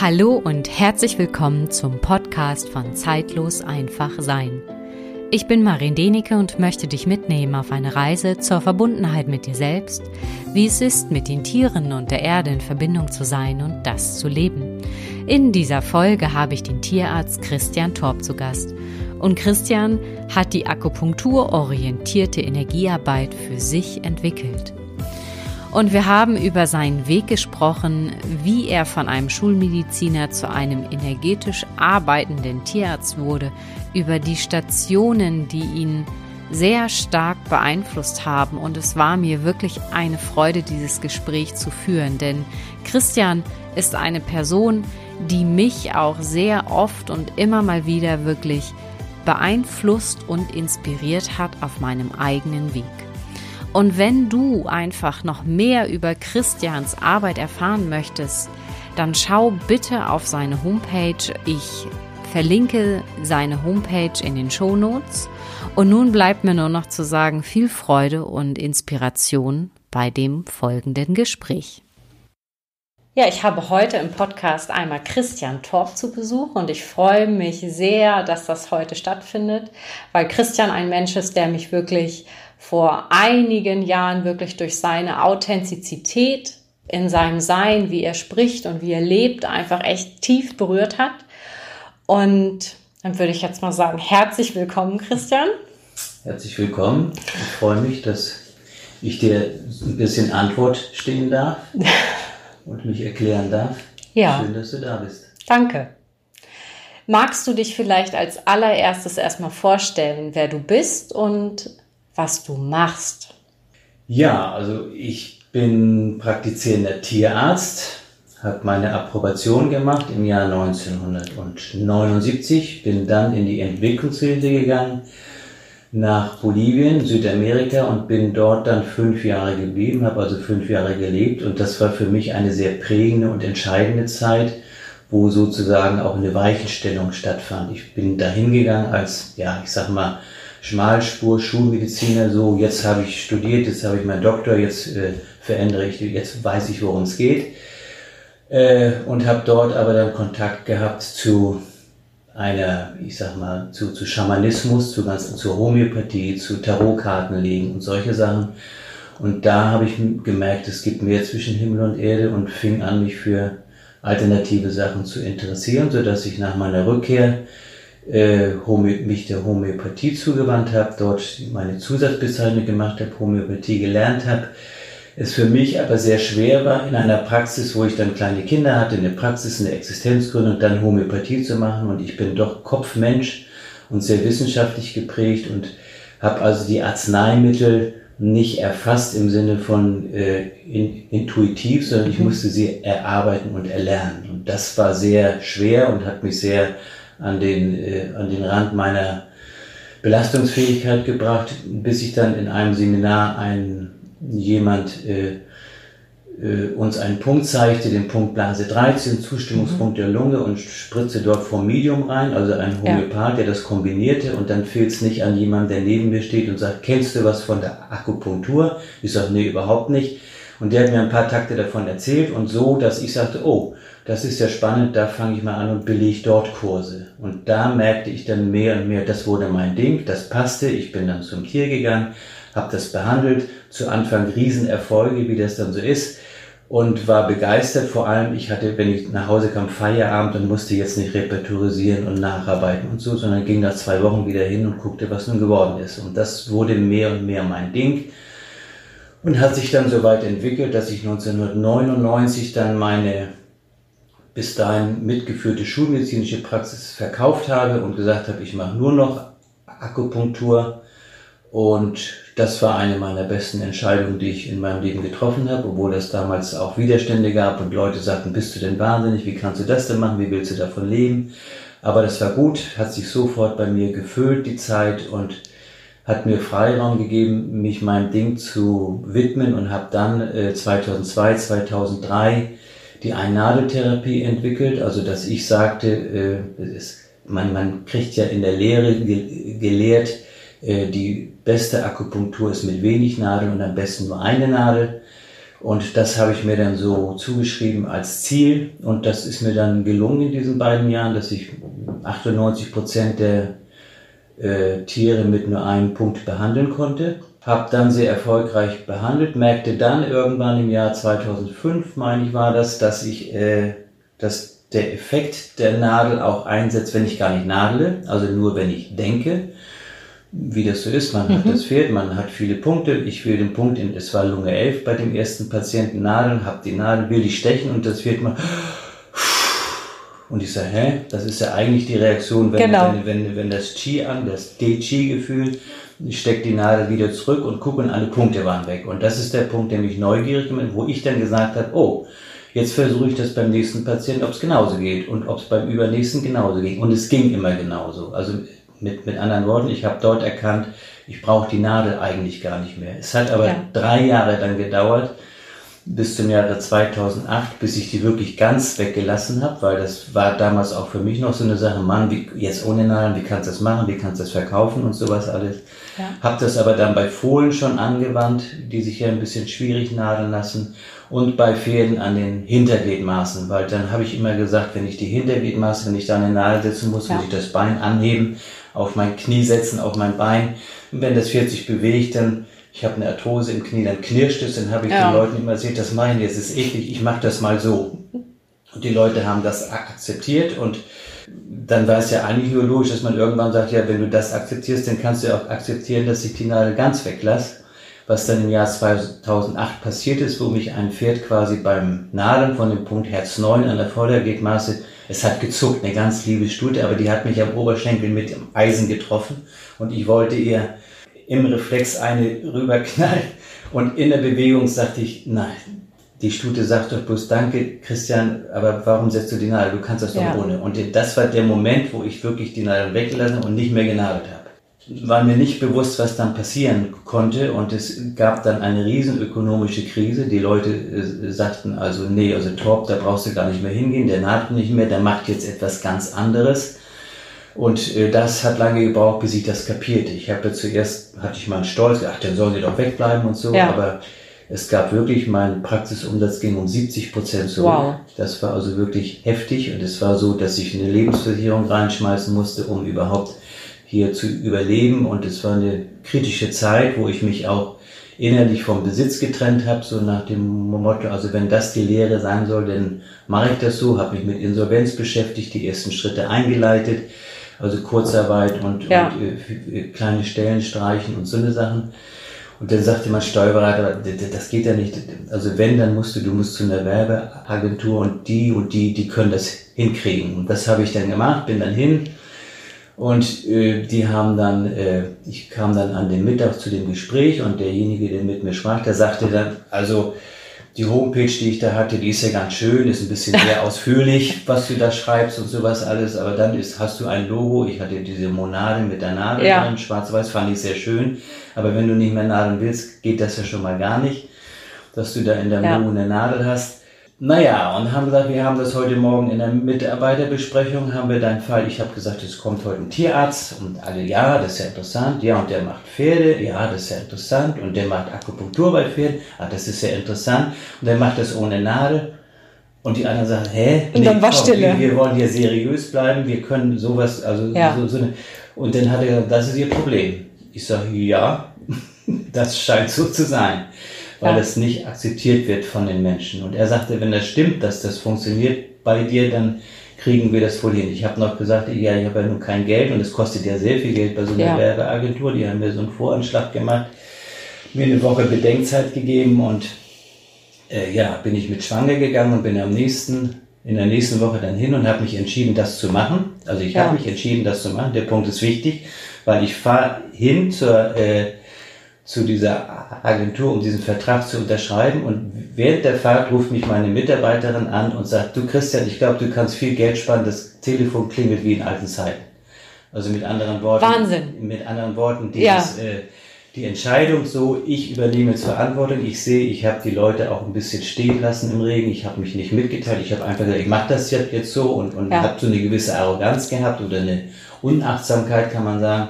Hallo und herzlich willkommen zum Podcast von Zeitlos einfach sein. Ich bin Marin Denike und möchte dich mitnehmen auf eine Reise zur Verbundenheit mit dir selbst, wie es ist, mit den Tieren und der Erde in Verbindung zu sein und das zu leben. In dieser Folge habe ich den Tierarzt Christian Torp zu Gast. Und Christian hat die akupunkturorientierte Energiearbeit für sich entwickelt. Und wir haben über seinen Weg gesprochen, wie er von einem Schulmediziner zu einem energetisch arbeitenden Tierarzt wurde, über die Stationen, die ihn sehr stark beeinflusst haben. Und es war mir wirklich eine Freude, dieses Gespräch zu führen, denn Christian ist eine Person, die mich auch sehr oft und immer mal wieder wirklich beeinflusst und inspiriert hat auf meinem eigenen Weg. Und wenn du einfach noch mehr über Christians Arbeit erfahren möchtest, dann schau bitte auf seine Homepage. Ich verlinke seine Homepage in den Show Notes. Und nun bleibt mir nur noch zu sagen, viel Freude und Inspiration bei dem folgenden Gespräch. Ja, ich habe heute im Podcast einmal Christian Torp zu Besuch und ich freue mich sehr, dass das heute stattfindet, weil Christian ein Mensch ist, der mich wirklich vor einigen Jahren wirklich durch seine Authentizität in seinem Sein, wie er spricht und wie er lebt, einfach echt tief berührt hat. Und dann würde ich jetzt mal sagen, herzlich willkommen, Christian. Herzlich willkommen. Ich freue mich, dass ich dir ein bisschen Antwort stehen darf und mich erklären darf. Ja. Schön, dass du da bist. Danke. Magst du dich vielleicht als allererstes erstmal vorstellen, wer du bist und was du machst. Ja, also ich bin praktizierender Tierarzt, habe meine Approbation gemacht im Jahr 1979, bin dann in die Entwicklungshilfe gegangen nach Bolivien, Südamerika und bin dort dann fünf Jahre geblieben, habe also fünf Jahre gelebt und das war für mich eine sehr prägende und entscheidende Zeit, wo sozusagen auch eine Weichenstellung stattfand. Ich bin dahin gegangen als, ja, ich sag mal, Schmalspur, Schulmediziner, so, jetzt habe ich studiert, jetzt habe ich meinen Doktor, jetzt äh, verändere ich, jetzt weiß ich, worum es geht. Äh, und habe dort aber dann Kontakt gehabt zu einer, ich sag mal, zu, zu Schamanismus, zu ganz, zur Homöopathie, zu Tarotkartenlegen und solche Sachen. Und da habe ich gemerkt, es gibt mehr zwischen Himmel und Erde und fing an, mich für alternative Sachen zu interessieren, so dass ich nach meiner Rückkehr äh, mich der Homöopathie zugewandt habe, dort meine Zusatzbezeichnung gemacht habe, Homöopathie gelernt habe. Es für mich aber sehr schwer war, in einer Praxis, wo ich dann kleine Kinder hatte, eine Praxis, eine Existenzgründung, dann Homöopathie zu machen. Und ich bin doch Kopfmensch und sehr wissenschaftlich geprägt und habe also die Arzneimittel nicht erfasst im Sinne von äh, in, intuitiv, sondern ich mhm. musste sie erarbeiten und erlernen. Und das war sehr schwer und hat mich sehr an den, äh, an den Rand meiner Belastungsfähigkeit gebracht, bis ich dann in einem Seminar ein, jemand äh, äh, uns einen Punkt zeigte, den Punkt Blase 13, Zustimmungspunkt mhm. der Lunge und spritze dort vom Medium rein, also ein Homöopath, ja. der das kombinierte und dann fehlt es nicht an jemanden, der neben mir steht und sagt, kennst du was von der Akupunktur? Ich sage, nee, überhaupt nicht. Und der hat mir ein paar Takte davon erzählt und so, dass ich sagte, oh, das ist ja spannend, da fange ich mal an und belege dort Kurse. Und da merkte ich dann mehr und mehr, das wurde mein Ding, das passte. Ich bin dann zum Tier gegangen, habe das behandelt, zu Anfang Riesenerfolge, wie das dann so ist. Und war begeistert, vor allem, ich hatte, wenn ich nach Hause kam, Feierabend und musste jetzt nicht repertorisieren und nacharbeiten und so, sondern ging nach zwei Wochen wieder hin und guckte, was nun geworden ist. Und das wurde mehr und mehr mein Ding und hat sich dann so weit entwickelt, dass ich 1999 dann meine bis dahin mitgeführte schulmedizinische Praxis verkauft habe und gesagt habe, ich mache nur noch Akupunktur. Und das war eine meiner besten Entscheidungen, die ich in meinem Leben getroffen habe, obwohl es damals auch Widerstände gab und Leute sagten, bist du denn wahnsinnig, wie kannst du das denn machen, wie willst du davon leben? Aber das war gut, hat sich sofort bei mir gefüllt, die Zeit, und hat mir Freiraum gegeben, mich meinem Ding zu widmen und habe dann äh, 2002, 2003 die Einnadeltherapie entwickelt, also dass ich sagte, äh, es, man, man kriegt ja in der Lehre ge gelehrt, äh, die beste Akupunktur ist mit wenig Nadel und am besten nur eine Nadel. Und das habe ich mir dann so zugeschrieben als Ziel. Und das ist mir dann gelungen in diesen beiden Jahren, dass ich 98 Prozent der äh, Tiere mit nur einem Punkt behandeln konnte. Habe dann sehr erfolgreich behandelt, merkte dann irgendwann im Jahr 2005, meine ich, war das, dass ich, äh, dass der Effekt der Nadel auch einsetzt, wenn ich gar nicht nadele, also nur wenn ich denke wie das so ist. Man mhm. hat das Pferd, man hat viele Punkte. Ich will den Punkt in, es war Lunge 11 bei dem ersten Patienten Nadeln, hab die Nadel, will ich stechen und das Pferd mal und ich sage, hä, das ist ja eigentlich die Reaktion, wenn, genau. wenn, wenn, wenn das Chi an, das D-Chi-Gefühl, ich stecke die Nadel wieder zurück und gucke und alle Punkte waren weg. Und das ist der Punkt, der mich neugierig macht, wo ich dann gesagt habe, oh, jetzt versuche ich das beim nächsten Patienten, ob es genauso geht und ob es beim übernächsten genauso geht. Und es ging immer genauso. Also mit, mit anderen Worten, ich habe dort erkannt, ich brauche die Nadel eigentlich gar nicht mehr. Es hat aber ja. drei Jahre dann gedauert, bis zum Jahre 2008, bis ich die wirklich ganz weggelassen habe, weil das war damals auch für mich noch so eine Sache, Mann, wie, jetzt ohne Nadeln, wie kannst du das machen, wie kannst du das verkaufen und sowas alles. Ja. Habe das aber dann bei Fohlen schon angewandt, die sich ja ein bisschen schwierig nadeln lassen und bei Pferden an den Hintergliedmaßen, weil dann habe ich immer gesagt, wenn ich die Hintergliedmaße, wenn ich da eine Nadel setzen muss, ja. muss ich das Bein anheben auf mein Knie setzen, auf mein Bein. Und wenn das 40 bewegt, dann, ich habe eine Arthrose im Knie, dann knirscht es, dann habe ich ja. den Leuten immer seht, das meine jetzt ist eklig, ich mache das mal so. Und die Leute haben das akzeptiert und dann war es ja eigentlich nur logisch, dass man irgendwann sagt, ja, wenn du das akzeptierst, dann kannst du ja auch akzeptieren, dass ich die Nadel ganz weglasse. Was dann im Jahr 2008 passiert ist, wo mich ein Pferd quasi beim Nadeln von dem Punkt Herz 9 an der Vordergegmaße es hat gezuckt, eine ganz liebe Stute, aber die hat mich am Oberschenkel mit dem Eisen getroffen und ich wollte ihr im Reflex eine rüberknallen und in der Bewegung sagte ich, nein, die Stute sagt doch bloß Danke, Christian, aber warum setzt du die Nadel? Du kannst das doch ja. ohne. Und das war der Moment, wo ich wirklich die Nadel weggelassen und nicht mehr genadelt habe war mir nicht bewusst, was dann passieren konnte und es gab dann eine riesen ökonomische Krise. Die Leute äh, sagten also, nee, also Torb, da brauchst du gar nicht mehr hingehen, der naht nicht mehr, der macht jetzt etwas ganz anderes. Und äh, das hat lange gebraucht, bis ich das kapierte. Ich habe zuerst, hatte ich mal einen Stolz, ach, dann sollen die doch wegbleiben und so, ja. aber es gab wirklich, mein Praxisumsatz ging um 70 Prozent zurück. Wow. Das war also wirklich heftig und es war so, dass ich eine Lebensversicherung reinschmeißen musste, um überhaupt hier zu überleben. Und es war eine kritische Zeit, wo ich mich auch innerlich vom Besitz getrennt habe, so nach dem Motto, also wenn das die Lehre sein soll, dann mache ich das so, habe mich mit Insolvenz beschäftigt, die ersten Schritte eingeleitet, also Kurzarbeit und, ja. und äh, kleine Stellen streichen und so eine Sachen. Und dann sagte mein Steuerberater, das geht ja nicht. Also wenn, dann musst du, du musst zu einer Werbeagentur und die und die, die können das hinkriegen. Und das habe ich dann gemacht, bin dann hin, und äh, die haben dann, äh, ich kam dann an den Mittag zu dem Gespräch und derjenige, der mit mir sprach, der sagte dann, also die Homepage, die ich da hatte, die ist ja ganz schön, ist ein bisschen sehr ausführlich, was du da schreibst und sowas alles, aber dann ist, hast du ein Logo, ich hatte diese Monade mit der Nadel ja. drin, schwarz-weiß, fand ich sehr schön, aber wenn du nicht mehr nadeln willst, geht das ja schon mal gar nicht, dass du da in deinem ja. Logo eine Nadel hast. Naja, und haben gesagt, wir haben das heute Morgen in der Mitarbeiterbesprechung, haben wir deinen Fall, ich habe gesagt, es kommt heute ein Tierarzt und alle, ja, das ist ja interessant, ja, und der macht Pferde, ja, das ist ja interessant, und der macht Akupunktur bei Pferden, ah, das ist ja interessant, und der macht das ohne Nadel. Und die anderen sagen, hä? Und nee, dann war komm, Stille. Wir, wollen hier seriös bleiben, wir können sowas, also ja. so, so eine, und dann hat er gesagt, das ist ihr Problem. Ich sage, ja, das scheint so zu sein weil ja. das nicht akzeptiert wird von den Menschen. Und er sagte, wenn das stimmt, dass das funktioniert bei dir, dann kriegen wir das wohl hin. Ich habe noch gesagt, ja, ich habe ja nur kein Geld und es kostet ja sehr viel Geld bei so einer ja. Werbeagentur. Die haben mir so einen Voranschlag gemacht, mir eine Woche Bedenkzeit gegeben und äh, ja, bin ich mit schwanger gegangen und bin am nächsten in der nächsten Woche dann hin und habe mich entschieden, das zu machen. Also ich ja. habe mich entschieden, das zu machen. Der Punkt ist wichtig, weil ich fahre hin zur äh, zu dieser Agentur, um diesen Vertrag zu unterschreiben. Und während der Fahrt ruft mich meine Mitarbeiterin an und sagt, du Christian, ich glaube, du kannst viel Geld sparen, das Telefon klingelt wie in alten Zeiten. Also mit anderen Worten. Wahnsinn. Mit anderen Worten, dieses, ja. äh, die Entscheidung so, ich übernehme jetzt Verantwortung, ich sehe, ich habe die Leute auch ein bisschen stehen lassen im Regen, ich habe mich nicht mitgeteilt, ich habe einfach gesagt, ich mache das jetzt so und, und ja. habe so eine gewisse Arroganz gehabt oder eine Unachtsamkeit, kann man sagen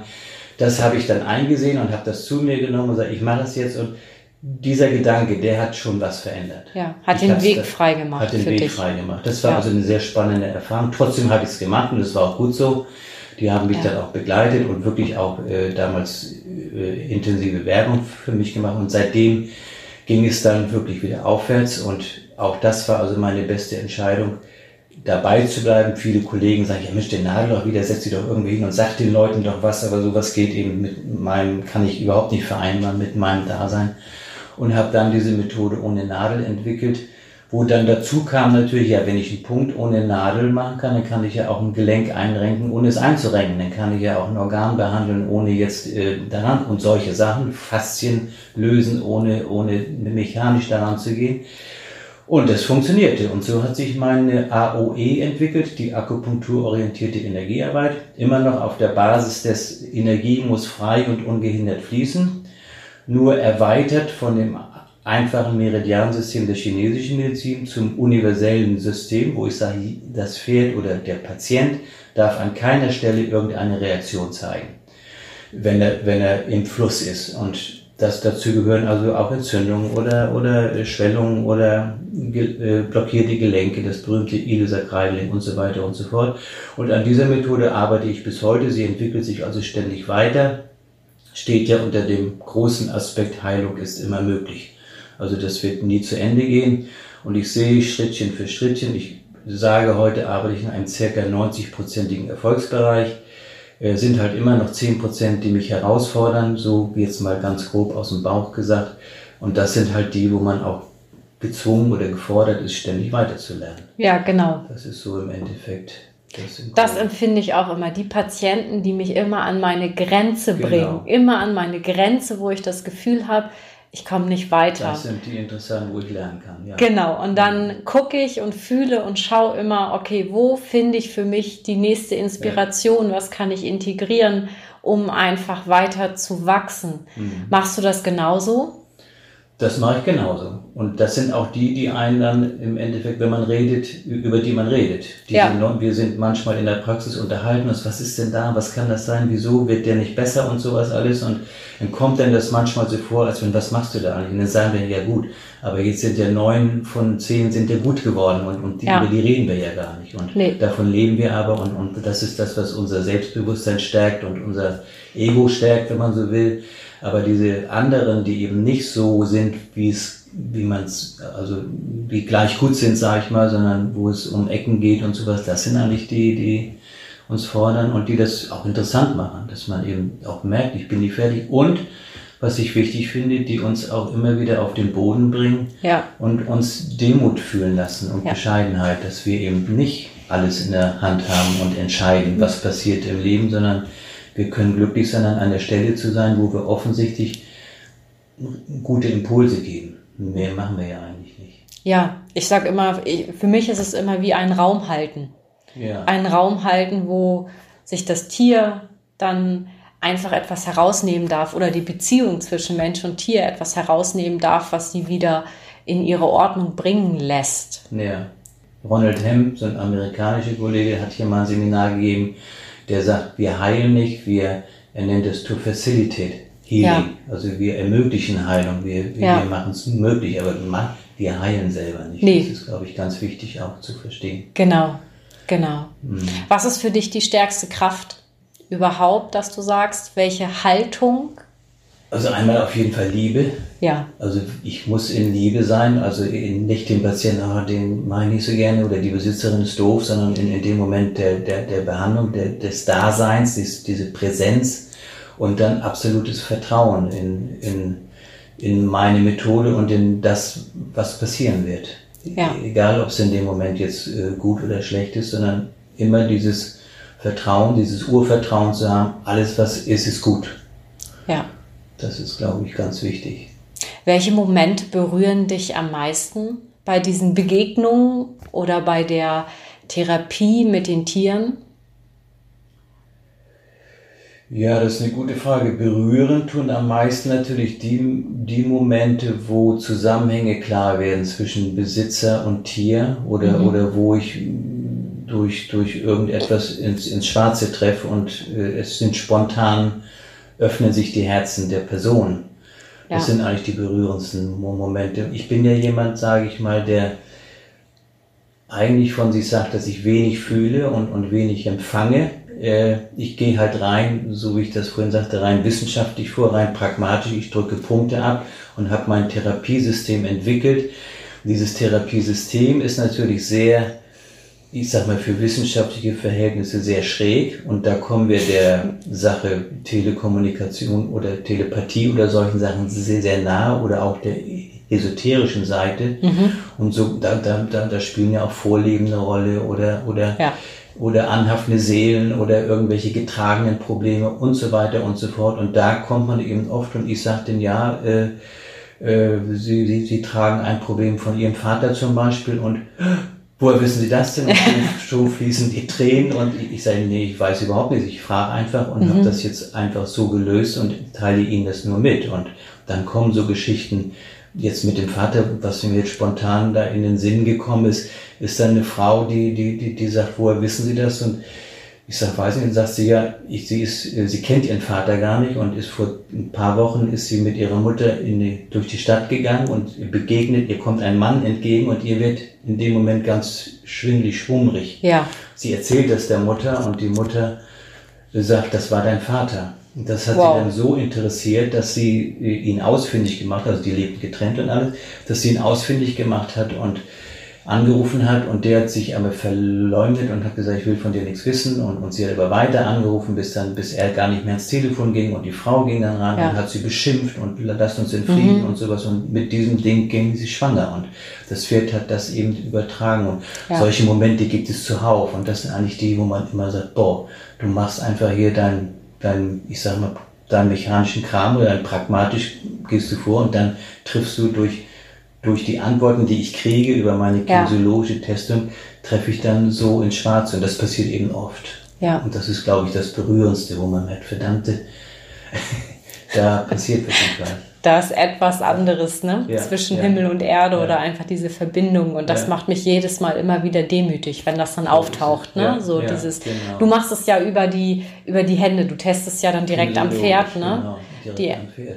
das habe ich dann eingesehen und habe das zu mir genommen und gesagt, ich mache das jetzt und dieser Gedanke, der hat schon was verändert. Ja, hat Ich den Weg frei gemacht Hat den Weg dich. frei gemacht. Das war Ja. also eine sehr spannende Erfahrung. Trotzdem habe ich es gemacht und das war auch gut so. Die haben mich Ja. dann auch begleitet und wirklich auch äh, damals äh, intensive Werbung für mich gemacht. Und seitdem ging es dann wirklich wieder aufwärts und auch das war also meine beste Entscheidung, dabei zu bleiben. Viele Kollegen sagen, ja Mensch, den Nagel doch wieder, setz sie doch irgendwie hin und sag den Leuten doch was, aber sowas geht eben mit meinem, kann ich überhaupt nicht vereinbaren mit meinem Dasein. Und habe dann diese Methode ohne Nadel entwickelt, wo dann dazu kam natürlich, ja, wenn ich einen Punkt ohne Nadel machen kann, dann kann ich ja auch ein Gelenk einrenken, ohne es einzurenken. Dann kann ich ja auch ein Organ behandeln, ohne jetzt äh, daran und solche Sachen, Faszien lösen, ohne, ohne mechanisch daran zu gehen. Und das funktionierte. Und so hat sich meine AOE entwickelt, die akupunkturorientierte Energiearbeit. Immer noch auf der Basis des Energie muss frei und ungehindert fließen. Nur erweitert von dem einfachen Meridiansystem der chinesischen Medizin zum universellen System, wo ich sage, das Pferd oder der Patient darf an keiner Stelle irgendeine Reaktion zeigen, wenn er, wenn er im Fluss ist. Und das dazu gehören also auch Entzündungen oder, oder äh, Schwellungen oder ge, äh, blockierte Gelenke, das berühmte Iliosakralgelenk und so weiter und so fort. Und an dieser Methode arbeite ich bis heute. Sie entwickelt sich also ständig weiter. Steht ja unter dem großen Aspekt Heilung ist immer möglich. Also das wird nie zu Ende gehen. Und ich sehe Schrittchen für Schrittchen. Ich sage heute arbeite ich in einem circa 90-prozentigen Erfolgsbereich sind halt immer noch 10%, die mich herausfordern, so wie jetzt mal ganz grob aus dem Bauch gesagt. Und das sind halt die, wo man auch gezwungen oder gefordert ist, ständig weiterzulernen. Ja, genau. Das ist so im Endeffekt. Das, im Das empfinde ich auch immer. Die Patienten, die mich immer an meine Grenze Genau. bringen. Immer an meine Grenze, wo ich das Gefühl habe, ich komme nicht weiter. das sind die interessanten, wo ich lernen kann. Ja. Genau, und dann gucke ich und fühle und schaue immer, okay, wo finde ich für mich die nächste Inspiration, was kann ich integrieren, um einfach weiter zu wachsen. Mhm. Machst du das genauso? Das mache ich genauso. Und das sind auch die, die einen dann im Endeffekt, wenn man redet, über die man redet. Die Ja. sind, wir sind manchmal in der Praxis unterhalten uns, was ist denn da, was kann das sein, wieso wird der nicht besser und sowas alles. Und dann kommt dann das manchmal so vor, als wenn, was machst du da eigentlich? Und dann sagen wir, ja gut, aber jetzt sind ja neun von zehn sind ja gut geworden und, und die, Ja. über die reden wir ja gar nicht. Und Nee. davon leben wir aber und, und das ist das, was unser Selbstbewusstsein stärkt und unser Ego stärkt, wenn man so will. Aber diese anderen, die eben nicht so sind, wie es, wie man es, also die gleich gut sind, sage ich mal, sondern wo es um Ecken geht und sowas, das sind eigentlich die, die uns fordern und die das auch interessant machen, dass man eben auch merkt, ich bin nicht fertig. Und was ich wichtig finde, die uns auch immer wieder auf den Boden bringen Ja. und uns Demut fühlen lassen und Ja. Bescheidenheit, dass wir eben nicht alles in der Hand haben und entscheiden, was passiert im Leben, sondern wir können glücklich sein, an einer Stelle zu sein, wo wir offensichtlich gute Impulse geben. Mehr machen wir ja eigentlich nicht. Ja, ich sage immer, ich, für mich ist es immer wie ein Raum halten. Ja. Einen Raum halten, wo sich das Tier dann einfach etwas herausnehmen darf oder die Beziehung zwischen Mensch und Tier etwas herausnehmen darf, was sie wieder in ihre Ordnung bringen lässt. Ja. Ronald Hemp, so ein amerikanischer Kollege, hat hier mal ein Seminar gegeben, der sagt, wir heilen nicht, wir, er nennt es to facilitate healing. Ja. Also wir ermöglichen Heilung, wir, wir, Ja. wir machen es möglich, aber wir heilen selber nicht. Nee. Das ist, glaube ich, ganz wichtig auch zu verstehen. Genau, genau. Mhm. Was ist für dich die stärkste Kraft überhaupt, dass du sagst, welche Haltung? Also einmal auf jeden Fall Liebe. Ja, Also ich muss in Liebe sein, also in, nicht den Patienten, ah, den mache ich nicht so gerne oder die Besitzerin ist doof, sondern in, in dem Moment der, der, der Behandlung, der, des Daseins, dies, diese Präsenz und dann absolutes Vertrauen in, in, in meine Methode und in das, was passieren wird. Ja. Egal, ob es in dem Moment jetzt äh, gut oder schlecht ist, sondern immer dieses Vertrauen, dieses Urvertrauen zu haben, alles was ist, ist gut. ja. Das ist, glaube ich, ganz wichtig. Welche Momente berühren dich am meisten bei diesen Begegnungen oder bei der Therapie mit den Tieren? Ja, das ist eine gute Frage. Berühren tun am meisten natürlich die, die Momente, wo Zusammenhänge klar werden zwischen Besitzer und Tier oder, oder wo ich durch, durch irgendetwas ins, ins Schwarze treffe und äh, es sind spontan, öffnen sich die Herzen der Person. Das ja. sind eigentlich die berührendsten Momente. Ich bin ja jemand, sage ich mal, der eigentlich von sich sagt, dass ich wenig fühle und, und wenig empfange. Äh, ich gehe halt rein, so wie ich das vorhin sagte, rein wissenschaftlich vor, rein pragmatisch. Ich drücke Punkte ab und habe mein Therapiesystem entwickelt. Dieses Therapiesystem ist natürlich sehr, ich sag mal, für wissenschaftliche Verhältnisse sehr schräg. Und da kommen wir der Sache Telekommunikation oder Telepathie oder solchen Sachen sehr, sehr nahe oder auch der esoterischen Seite. Mhm. Und so, da, da, da, da spielen ja auch Vorleben eine Rolle oder, oder, ja. oder anhaftende Seelen oder irgendwelche getragenen Probleme und so weiter und so fort. Und da kommt man eben oft und ich sage denen, ja, äh, äh, sie, sie, sie tragen ein Problem von ihrem Vater zum Beispiel und woher wissen Sie das denn? Und schon fließen die Tränen und ich, ich sage, nee, ich weiß überhaupt nicht. Ich frage einfach und mhm. habe das jetzt einfach so gelöst und teile Ihnen das nur mit. Und dann kommen so Geschichten, jetzt mit dem Vater, was mir jetzt spontan da in den Sinn gekommen ist, ist dann eine Frau, die, die, die, die sagt, woher wissen Sie das? Und ich sag, weiß nicht, und sagt sie ja, ich, sie ist, sie kennt ihren Vater gar nicht und ist vor ein paar Wochen ist sie mit ihrer Mutter in die, durch die Stadt gegangen und begegnet, ihr kommt ein Mann entgegen und ihr wird in dem Moment ganz schwindlig, schwummrig. Ja. Sie erzählt das der Mutter und die Mutter sagt, das war dein Vater. Das hat wow. sie dann so interessiert, dass sie ihn ausfindig gemacht hat, also die lebten getrennt und alles, dass sie ihn ausfindig gemacht hat und angerufen hat und der hat sich aber verleumdet und hat gesagt, ich will von dir nichts wissen und, und sie hat aber weiter angerufen, bis dann, bis er gar nicht mehr ans Telefon ging und die Frau ging dann ran ja. und hat sie beschimpft und lasst uns in Frieden mhm. und sowas und mit diesem Ding ging sie schwanger und das Pferd hat das eben übertragen und ja. solche Momente gibt es zuhauf und das sind eigentlich die, wo man immer sagt, boah, du machst einfach hier dein, dein, ich sag mal, deinen mechanischen Kram oder dein pragmatisch gehst du vor und dann triffst du durch durch die Antworten, die ich kriege über meine kinesiologische ja. Testung, treffe ich dann so ins Schwarze. Und das passiert eben oft. Ja. Und das ist, glaube ich, das Berührendste, wo man merkt, verdammte, da passiert wirklich was. Da ist etwas anderes, ne? Ja, Zwischen ja. Himmel und Erde ja. oder einfach diese Verbindung. Und das macht mich jedes Mal immer wieder demütig, wenn das dann auftaucht, ne? so dieses, genau. du machst es ja über die, über die Hände, du testest ja dann direkt am Pferd, ne? Genau die,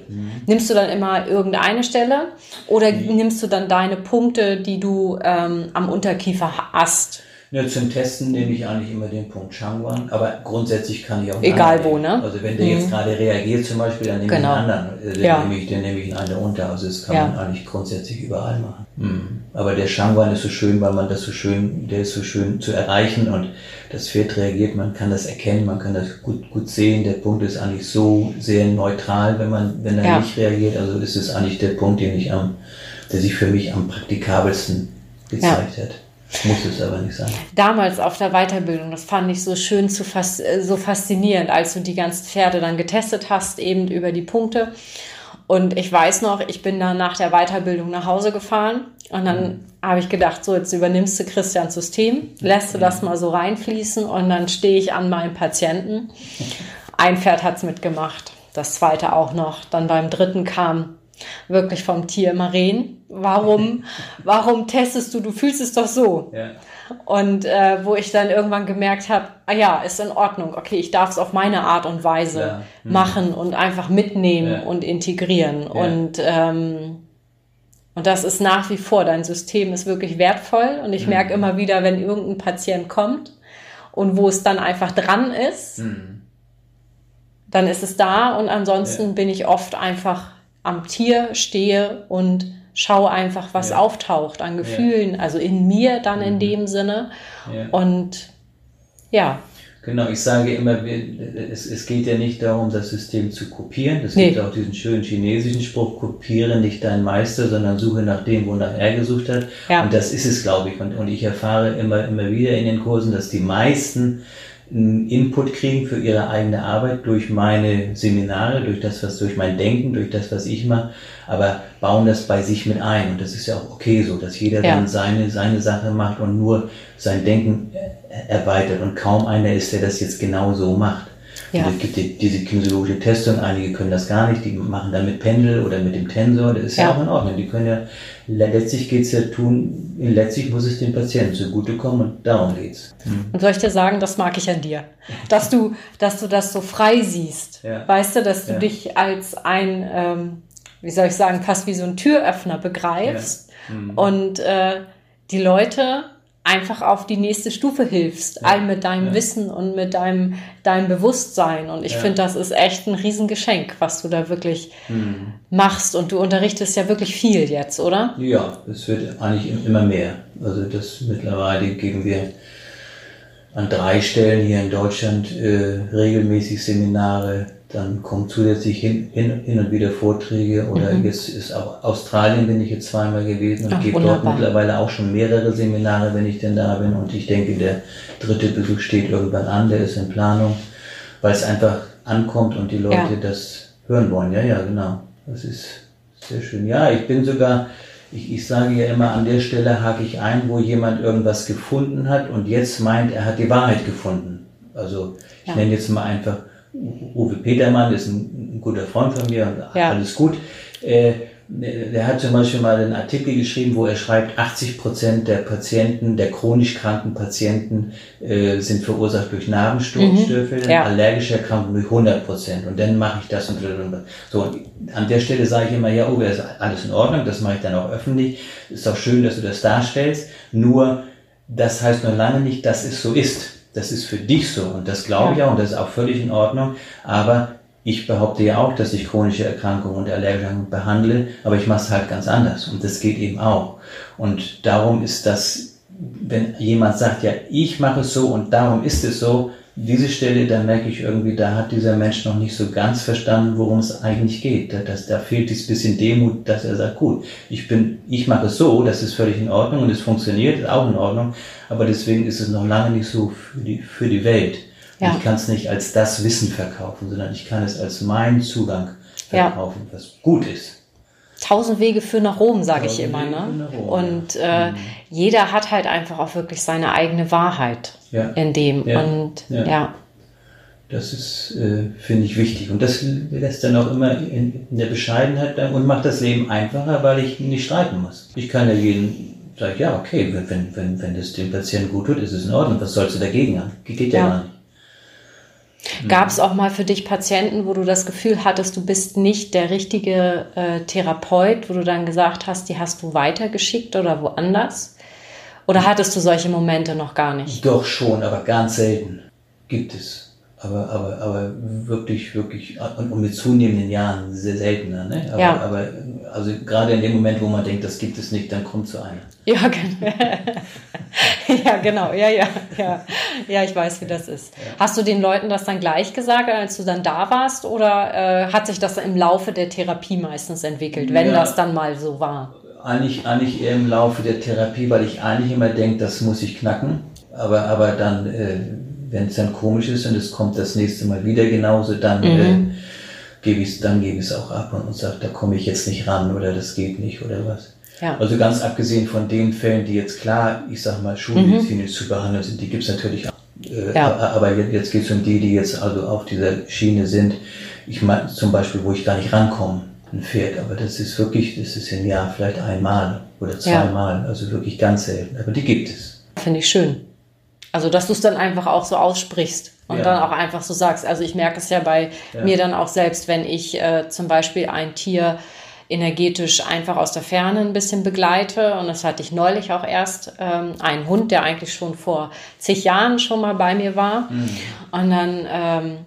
mhm. Nimmst du dann immer irgendeine Stelle oder mhm. nimmst du dann deine Punkte, die du ähm, am Unterkiefer hast? Ja, zum Testen nehme ich eigentlich immer den Punkt Changwan, aber grundsätzlich kann ich auch Egal wo, ne? Also wenn der mhm. jetzt gerade reagiert zum Beispiel, dann nehme genau. ich einen anderen. Äh, den, ja. nehme ich, den nehme ich einen unter. Also das kann ja. man eigentlich grundsätzlich überall machen. Mhm. Aber der Changwan ist so schön, weil man das so schön, der ist so schön zu erreichen und das Pferd reagiert, man kann das erkennen, man kann das gut, gut sehen. Der Punkt ist eigentlich so sehr neutral, wenn man, wenn er ja. nicht reagiert. Also ist es eigentlich der Punkt, den ich am, der sich für mich am praktikabelsten gezeigt hat. Muss es aber nicht sein. Damals auf der Weiterbildung, das fand ich so schön, zu fas äh, so faszinierend, als du die ganzen Pferde dann getestet hast, eben über die Punkte. Und ich weiß noch, ich bin dann nach der Weiterbildung nach Hause gefahren und dann mhm. habe ich gedacht, so jetzt übernimmst du Christians System, lässt du das mal so reinfließen und dann stehe ich an meinem Patienten. Ein Pferd hat es mitgemacht, das zweite auch noch. Dann beim dritten kam wirklich vom Tier Maren. Warum, warum testest du? Du fühlst es doch so. Ja. Und äh, wo ich dann irgendwann gemerkt habe, ah ja, ist in Ordnung. Okay, ich darf es auf meine Art und Weise ja. hm. machen und einfach mitnehmen ja. und integrieren. Und ähm, und das ist nach wie vor, dein System ist wirklich wertvoll. Und ich mhm. merke immer wieder, wenn irgendein Patient kommt und wo es dann einfach dran ist, mhm. dann ist es da. Und ansonsten bin ich oft einfach am Tier stehe und schaue einfach, was ja. auftaucht an Gefühlen, ja. also in mir dann mhm. in dem Sinne. Ja. Und ja. Genau, ich sage immer, es, es geht ja nicht darum, das System zu kopieren. Es nee. gibt auch diesen schönen chinesischen Spruch, kopiere nicht deinen Meister, sondern suche nach dem, wonach er gesucht hat. Und das ist es, glaube ich. Und, und ich erfahre immer, immer wieder in den Kursen, dass die meisten Input kriegen für ihre eigene Arbeit durch meine Seminare, durch das, was durch mein Denken, durch das, was ich mache, aber bauen das bei sich mit ein. Und das ist ja auch okay so, dass jeder ja. dann seine, seine Sache macht und nur sein Denken erweitert. Und kaum einer ist, der das jetzt genau so macht. Ja. Also es gibt die, diese kinesiologische Testung, einige können das gar nicht, die machen dann mit Pendel oder mit dem Tensor, das ist ja, ja auch in Ordnung. Die können ja, letztlich geht's ja tun, letztlich muss es dem Patienten zugutekommen und darum geht's. Mhm. Und soll ich dir sagen, das mag ich an dir, dass du, dass du das so frei siehst, ja. weißt du, dass du dich als ein, ähm, wie soll ich sagen, fast wie so ein Türöffner begreifst mhm. und äh, die Leute einfach auf die nächste Stufe hilfst, ja. all mit deinem ja. Wissen und mit deinem, deinem Bewusstsein. Und ich ja. finde, das ist echt ein Riesengeschenk, was du da wirklich mhm. machst. Und du unterrichtest ja wirklich viel jetzt, oder? Ja, es wird eigentlich immer mehr. Also das mittlerweile geben wir an drei Stellen hier in Deutschland äh, regelmäßig Seminare dann kommen zusätzlich hin, hin, hin und wieder Vorträge oder mhm. jetzt ist auch Australien bin ich jetzt zweimal gewesen und Ach, gebe dort mittlerweile auch schon mehrere Seminare, wenn ich denn da bin. Und ich denke, der dritte Besuch steht irgendwann an, der ist in Planung, weil es einfach ankommt und die Leute ja. das hören wollen. Ja, ja, genau. Das ist sehr schön. Ja, ich bin sogar, ich, ich sage ja immer, an der Stelle hake ich ein, wo jemand irgendwas gefunden hat und jetzt meint, er hat die Wahrheit gefunden. Also ich ja. nenne jetzt mal einfach Uwe Petermann ist ein, ein guter Freund von mir und ja. alles gut. Äh, der hat zum Beispiel mal einen Artikel geschrieben, wo er schreibt, 80 Prozent der Patienten, der chronisch kranken Patienten äh, sind verursacht durch Narbenstörfälle, mhm. ja. allergische Erkrankungen durch 100 Prozent. Und dann mache ich das und so. Und an der Stelle sage ich immer, ja, Uwe, ist alles in Ordnung, das mache ich dann auch öffentlich. Ist auch schön, dass du das darstellst. Nur, das heißt noch lange nicht, dass es so ist das ist für dich so und das glaube ich auch und das ist auch völlig in Ordnung. Aber ich behaupte ja auch, dass ich chronische Erkrankungen und Allergien behandle, aber ich mache es halt ganz anders und das geht eben auch. Und darum ist das, wenn jemand sagt, ja, ich mache es so und darum ist es so, diese Stelle, da merke ich irgendwie, da hat dieser Mensch noch nicht so ganz verstanden, worum es eigentlich geht. Da, das, da fehlt dieses bisschen Demut, dass er sagt, gut, ich bin, ich mache es so, das ist völlig in Ordnung und es funktioniert, ist auch in Ordnung, aber deswegen ist es noch lange nicht so für die, für die Welt. Ja. Ich kann es nicht als das Wissen verkaufen, sondern ich kann es als meinen Zugang verkaufen, ja. was gut ist. Tausend Wege für nach Rom, sage ich immer. Ne? Rom, und äh, mhm. jeder hat halt einfach auch wirklich seine eigene Wahrheit ja. in dem. Ja. Und ja. Das ist, äh, finde ich, wichtig. Und das lässt dann auch immer in, in der Bescheidenheit und macht das Leben einfacher, weil ich nicht streiten muss. Ich kann ja jeden sagen, ja, okay, wenn, wenn, wenn das dem Patienten gut tut, ist es in Ordnung. Was sollst du dagegen haben? Geht ja, ja gar nicht. Gab es auch mal für dich Patienten, wo du das Gefühl hattest, du bist nicht der richtige äh, Therapeut, wo du dann gesagt hast, die hast du weitergeschickt oder woanders? Oder hattest du solche Momente noch gar nicht? Doch schon, aber ganz selten gibt es. Aber, aber, aber wirklich, wirklich, und mit zunehmenden Jahren sehr seltener. Ne? Aber, ja. aber also gerade in dem Moment, wo man denkt, das gibt es nicht, dann kommt so einer. Ja, genau. ja, genau. Ja, ja, ja. Ja, ich weiß, wie das ist. Ja. Hast du den Leuten das dann gleich gesagt, als du dann da warst? Oder äh, hat sich das im Laufe der Therapie meistens entwickelt, wenn ja. das dann mal so war? Eigentlich, eigentlich eher im Laufe der Therapie, weil ich eigentlich immer denke, das muss ich knacken. Aber, aber dann, äh, wenn es dann komisch ist und es kommt das nächste Mal wieder genauso, dann mhm. äh, gebe ich es, dann gebe ich es auch ab und sage, da komme ich jetzt nicht ran oder das geht nicht oder was. Ja. Also ganz abgesehen von den Fällen, die jetzt klar, ich sag mal, schulmedizinisch mhm. zu behandeln sind, die gibt es natürlich auch. Äh, ja. Aber jetzt geht es um die, die jetzt also auf dieser Schiene sind. Ich meine zum Beispiel, wo ich gar nicht rankomme, ein Pferd. Aber das ist wirklich, das ist im Jahr vielleicht einmal oder zweimal. Ja. Also wirklich ganz selten. Aber die gibt es. Finde ich schön. Also, dass du es dann einfach auch so aussprichst und ja. dann auch einfach so sagst. Also, ich merke es ja bei ja. mir dann auch selbst, wenn ich äh, zum Beispiel ein Tier energetisch einfach aus der Ferne ein bisschen begleite. Und das hatte ich neulich auch erst. Ähm, einen Hund, der eigentlich schon vor zig Jahren schon mal bei mir war. Mhm. Und dann ähm,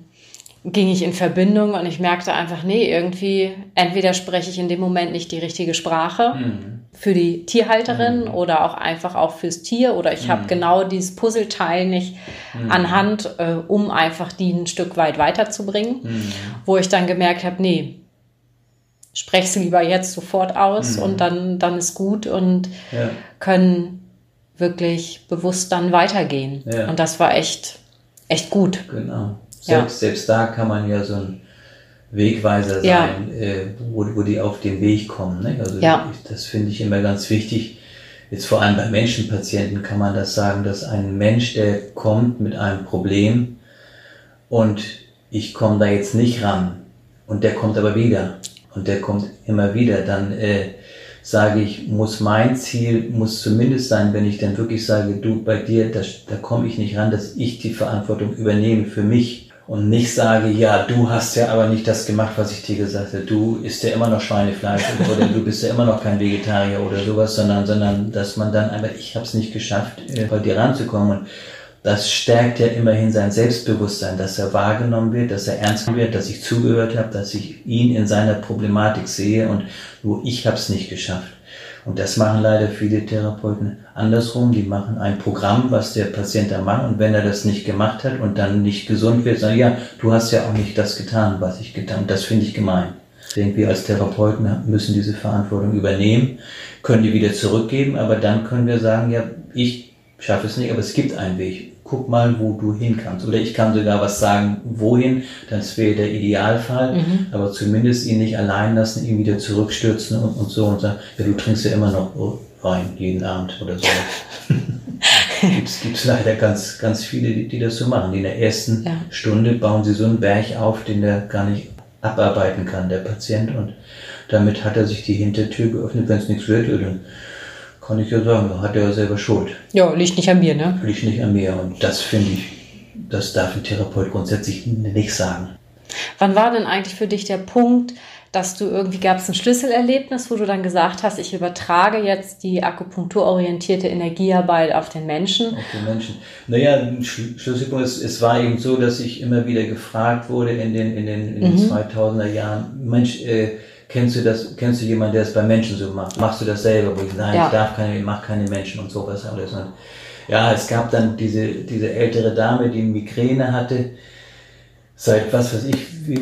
ging ich in Verbindung und ich merkte einfach, nee, irgendwie, entweder spreche ich in dem Moment nicht die richtige Sprache mhm. für die Tierhalterin mhm. oder auch einfach auch fürs Tier oder ich mhm. habe genau dieses Puzzleteil nicht mhm. anhand, äh, um einfach die ein Stück weit weiterzubringen, mhm. wo ich dann gemerkt habe, nee, spreche es lieber jetzt sofort aus mhm. und dann, dann ist gut und ja. können wirklich bewusst dann weitergehen. Ja. Und das war echt, echt gut. Genau. Selbst, ja. selbst da kann man ja so ein Wegweiser sein, äh, wo, wo die auf den Weg kommen. Ne? Also ich, das finde ich immer ganz wichtig. Jetzt vor allem bei Menschenpatienten kann man das sagen, dass ein Mensch, der kommt mit einem Problem und ich komme da jetzt nicht ran und der kommt aber wieder und der kommt immer wieder, dann äh, sage ich, muss mein Ziel, muss zumindest sein, wenn ich dann wirklich sage, du, bei dir, da, da komme ich nicht ran, dass ich die Verantwortung übernehme für mich und nicht sage, ja, du hast ja aber nicht das gemacht, was ich dir gesagt habe. Du isst ja immer noch Schweinefleisch oder du bist ja immer noch kein Vegetarier oder sowas, sondern, sondern dass man dann einfach, ich habe es nicht geschafft, bei dir ranzukommen. Und das stärkt ja immerhin sein Selbstbewusstsein, dass er wahrgenommen wird, dass er ernst wird, dass ich zugehört habe, dass ich ihn in seiner Problematik sehe und nur ich habe es nicht geschafft. Und das machen leider viele Therapeuten andersrum. Die machen ein Programm, was der Patient da macht. Und wenn er das nicht gemacht hat und dann nicht gesund wird, sagen, ja, du hast ja auch nicht das getan, was ich getan habe. Das finde ich gemein. Ich denke, wir als Therapeuten müssen diese Verantwortung übernehmen, können die wieder zurückgeben, aber dann können wir sagen, ja, ich schaffe es nicht, aber es gibt einen Weg guck mal, wo du hin kannst. Oder ich kann sogar was sagen, wohin, das wäre der Idealfall, mhm. aber zumindest ihn nicht allein lassen, ihn wieder zurückstürzen und, und so und sagen, ja, du trinkst ja immer noch Wein jeden Abend oder so. gibt's, gibt's leider ganz, ganz viele, die, die das so machen. Die in der ersten ja. Stunde bauen sie so einen Berg auf, den der gar nicht abarbeiten kann, der Patient. Und damit hat er sich die Hintertür geöffnet, wenn es nichts wird, dann kann ich ja sagen, da hat er ja selber Schuld. Ja, liegt nicht an mir, ne? Liegt nicht an mir. Und das finde ich, das darf ein Therapeut grundsätzlich nicht sagen. Wann war denn eigentlich für dich der Punkt, dass du irgendwie gab es ein Schlüsselerlebnis, wo du dann gesagt hast, ich übertrage jetzt die akupunkturorientierte Energiearbeit auf den Menschen? Auf den Menschen. Naja, ein Schlüsselpunkt ist, es war eben so, dass ich immer wieder gefragt wurde in den, in den, in den mhm. 2000er Jahren, Mensch, äh, Kennst du das, kennst du jemanden, der es bei Menschen so macht? Machst du das selber? Wo ich, nein, ja. ich darf keine, ich mache keine Menschen und sowas alles. Und ja, es gab dann diese, diese ältere Dame, die Migräne hatte, seit was weiß ich, wie,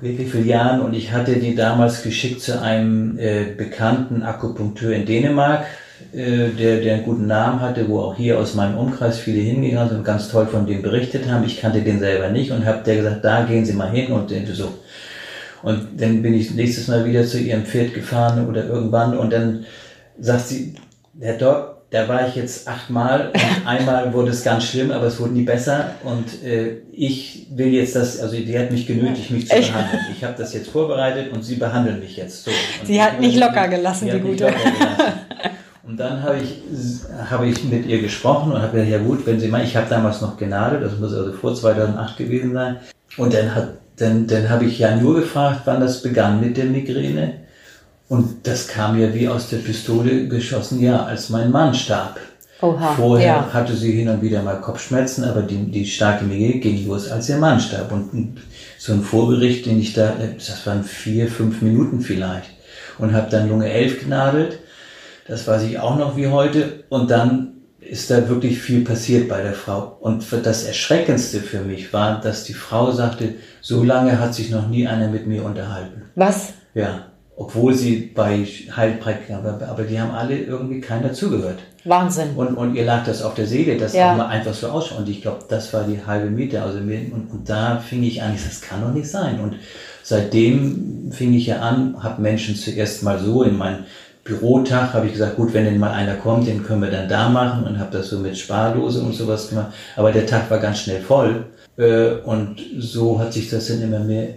wie, wie viele Jahren und ich hatte die damals geschickt zu einem äh, bekannten Akupunktur in Dänemark, äh, der, der einen guten Namen hatte, wo auch hier aus meinem Umkreis viele hingegangen sind und ganz toll von dem berichtet haben. Ich kannte den selber nicht und habe der gesagt, da gehen Sie mal hin und so und dann bin ich nächstes Mal wieder zu ihrem Pferd gefahren oder irgendwann und dann sagt sie, Herr Doc, da war ich jetzt achtmal und einmal wurde es ganz schlimm, aber es wurde nie besser und äh, ich will jetzt das, also die hat mich genötigt, mich zu behandeln. Ich habe das jetzt vorbereitet und sie behandeln mich jetzt so. Sie hat nicht locker gelassen, die gute. Und dann habe ich, habe ich mit ihr gesprochen und habe gesagt, ja gut, wenn Sie mal, ich habe damals noch Gnade, das muss also vor 2008 gewesen sein. Und dann hat dann, dann habe ich ja nur gefragt, wann das begann mit der Migräne. Und das kam ja wie aus der Pistole geschossen, ja, als mein Mann starb. Oha, Vorher ja. hatte sie hin und wieder mal Kopfschmerzen, aber die, die starke Migräne ging los, als ihr Mann starb. Und so ein Vorbericht, den ich da, das waren vier, fünf Minuten vielleicht. Und habe dann Lunge 11 genadelt. Das weiß ich auch noch wie heute. Und dann ist da wirklich viel passiert bei der Frau. Und das Erschreckendste für mich war, dass die Frau sagte, so lange hat sich noch nie einer mit mir unterhalten. Was? Ja. Obwohl sie bei Heilpraktikern war, aber die haben alle irgendwie keiner zugehört. Wahnsinn. Und, und ihr lag das auf der Seele, das ja. auch mal einfach so ausschaut. Und ich glaube, das war die halbe Miete. Also mir, und, und da fing ich an, das kann doch nicht sein. Und seitdem fing ich ja an, habe Menschen zuerst mal so in mein Bürotag habe ich gesagt, gut, wenn denn mal einer kommt, den können wir dann da machen und habe das so mit Spardose und sowas gemacht. Aber der Tag war ganz schnell voll äh, und so hat sich das dann immer mehr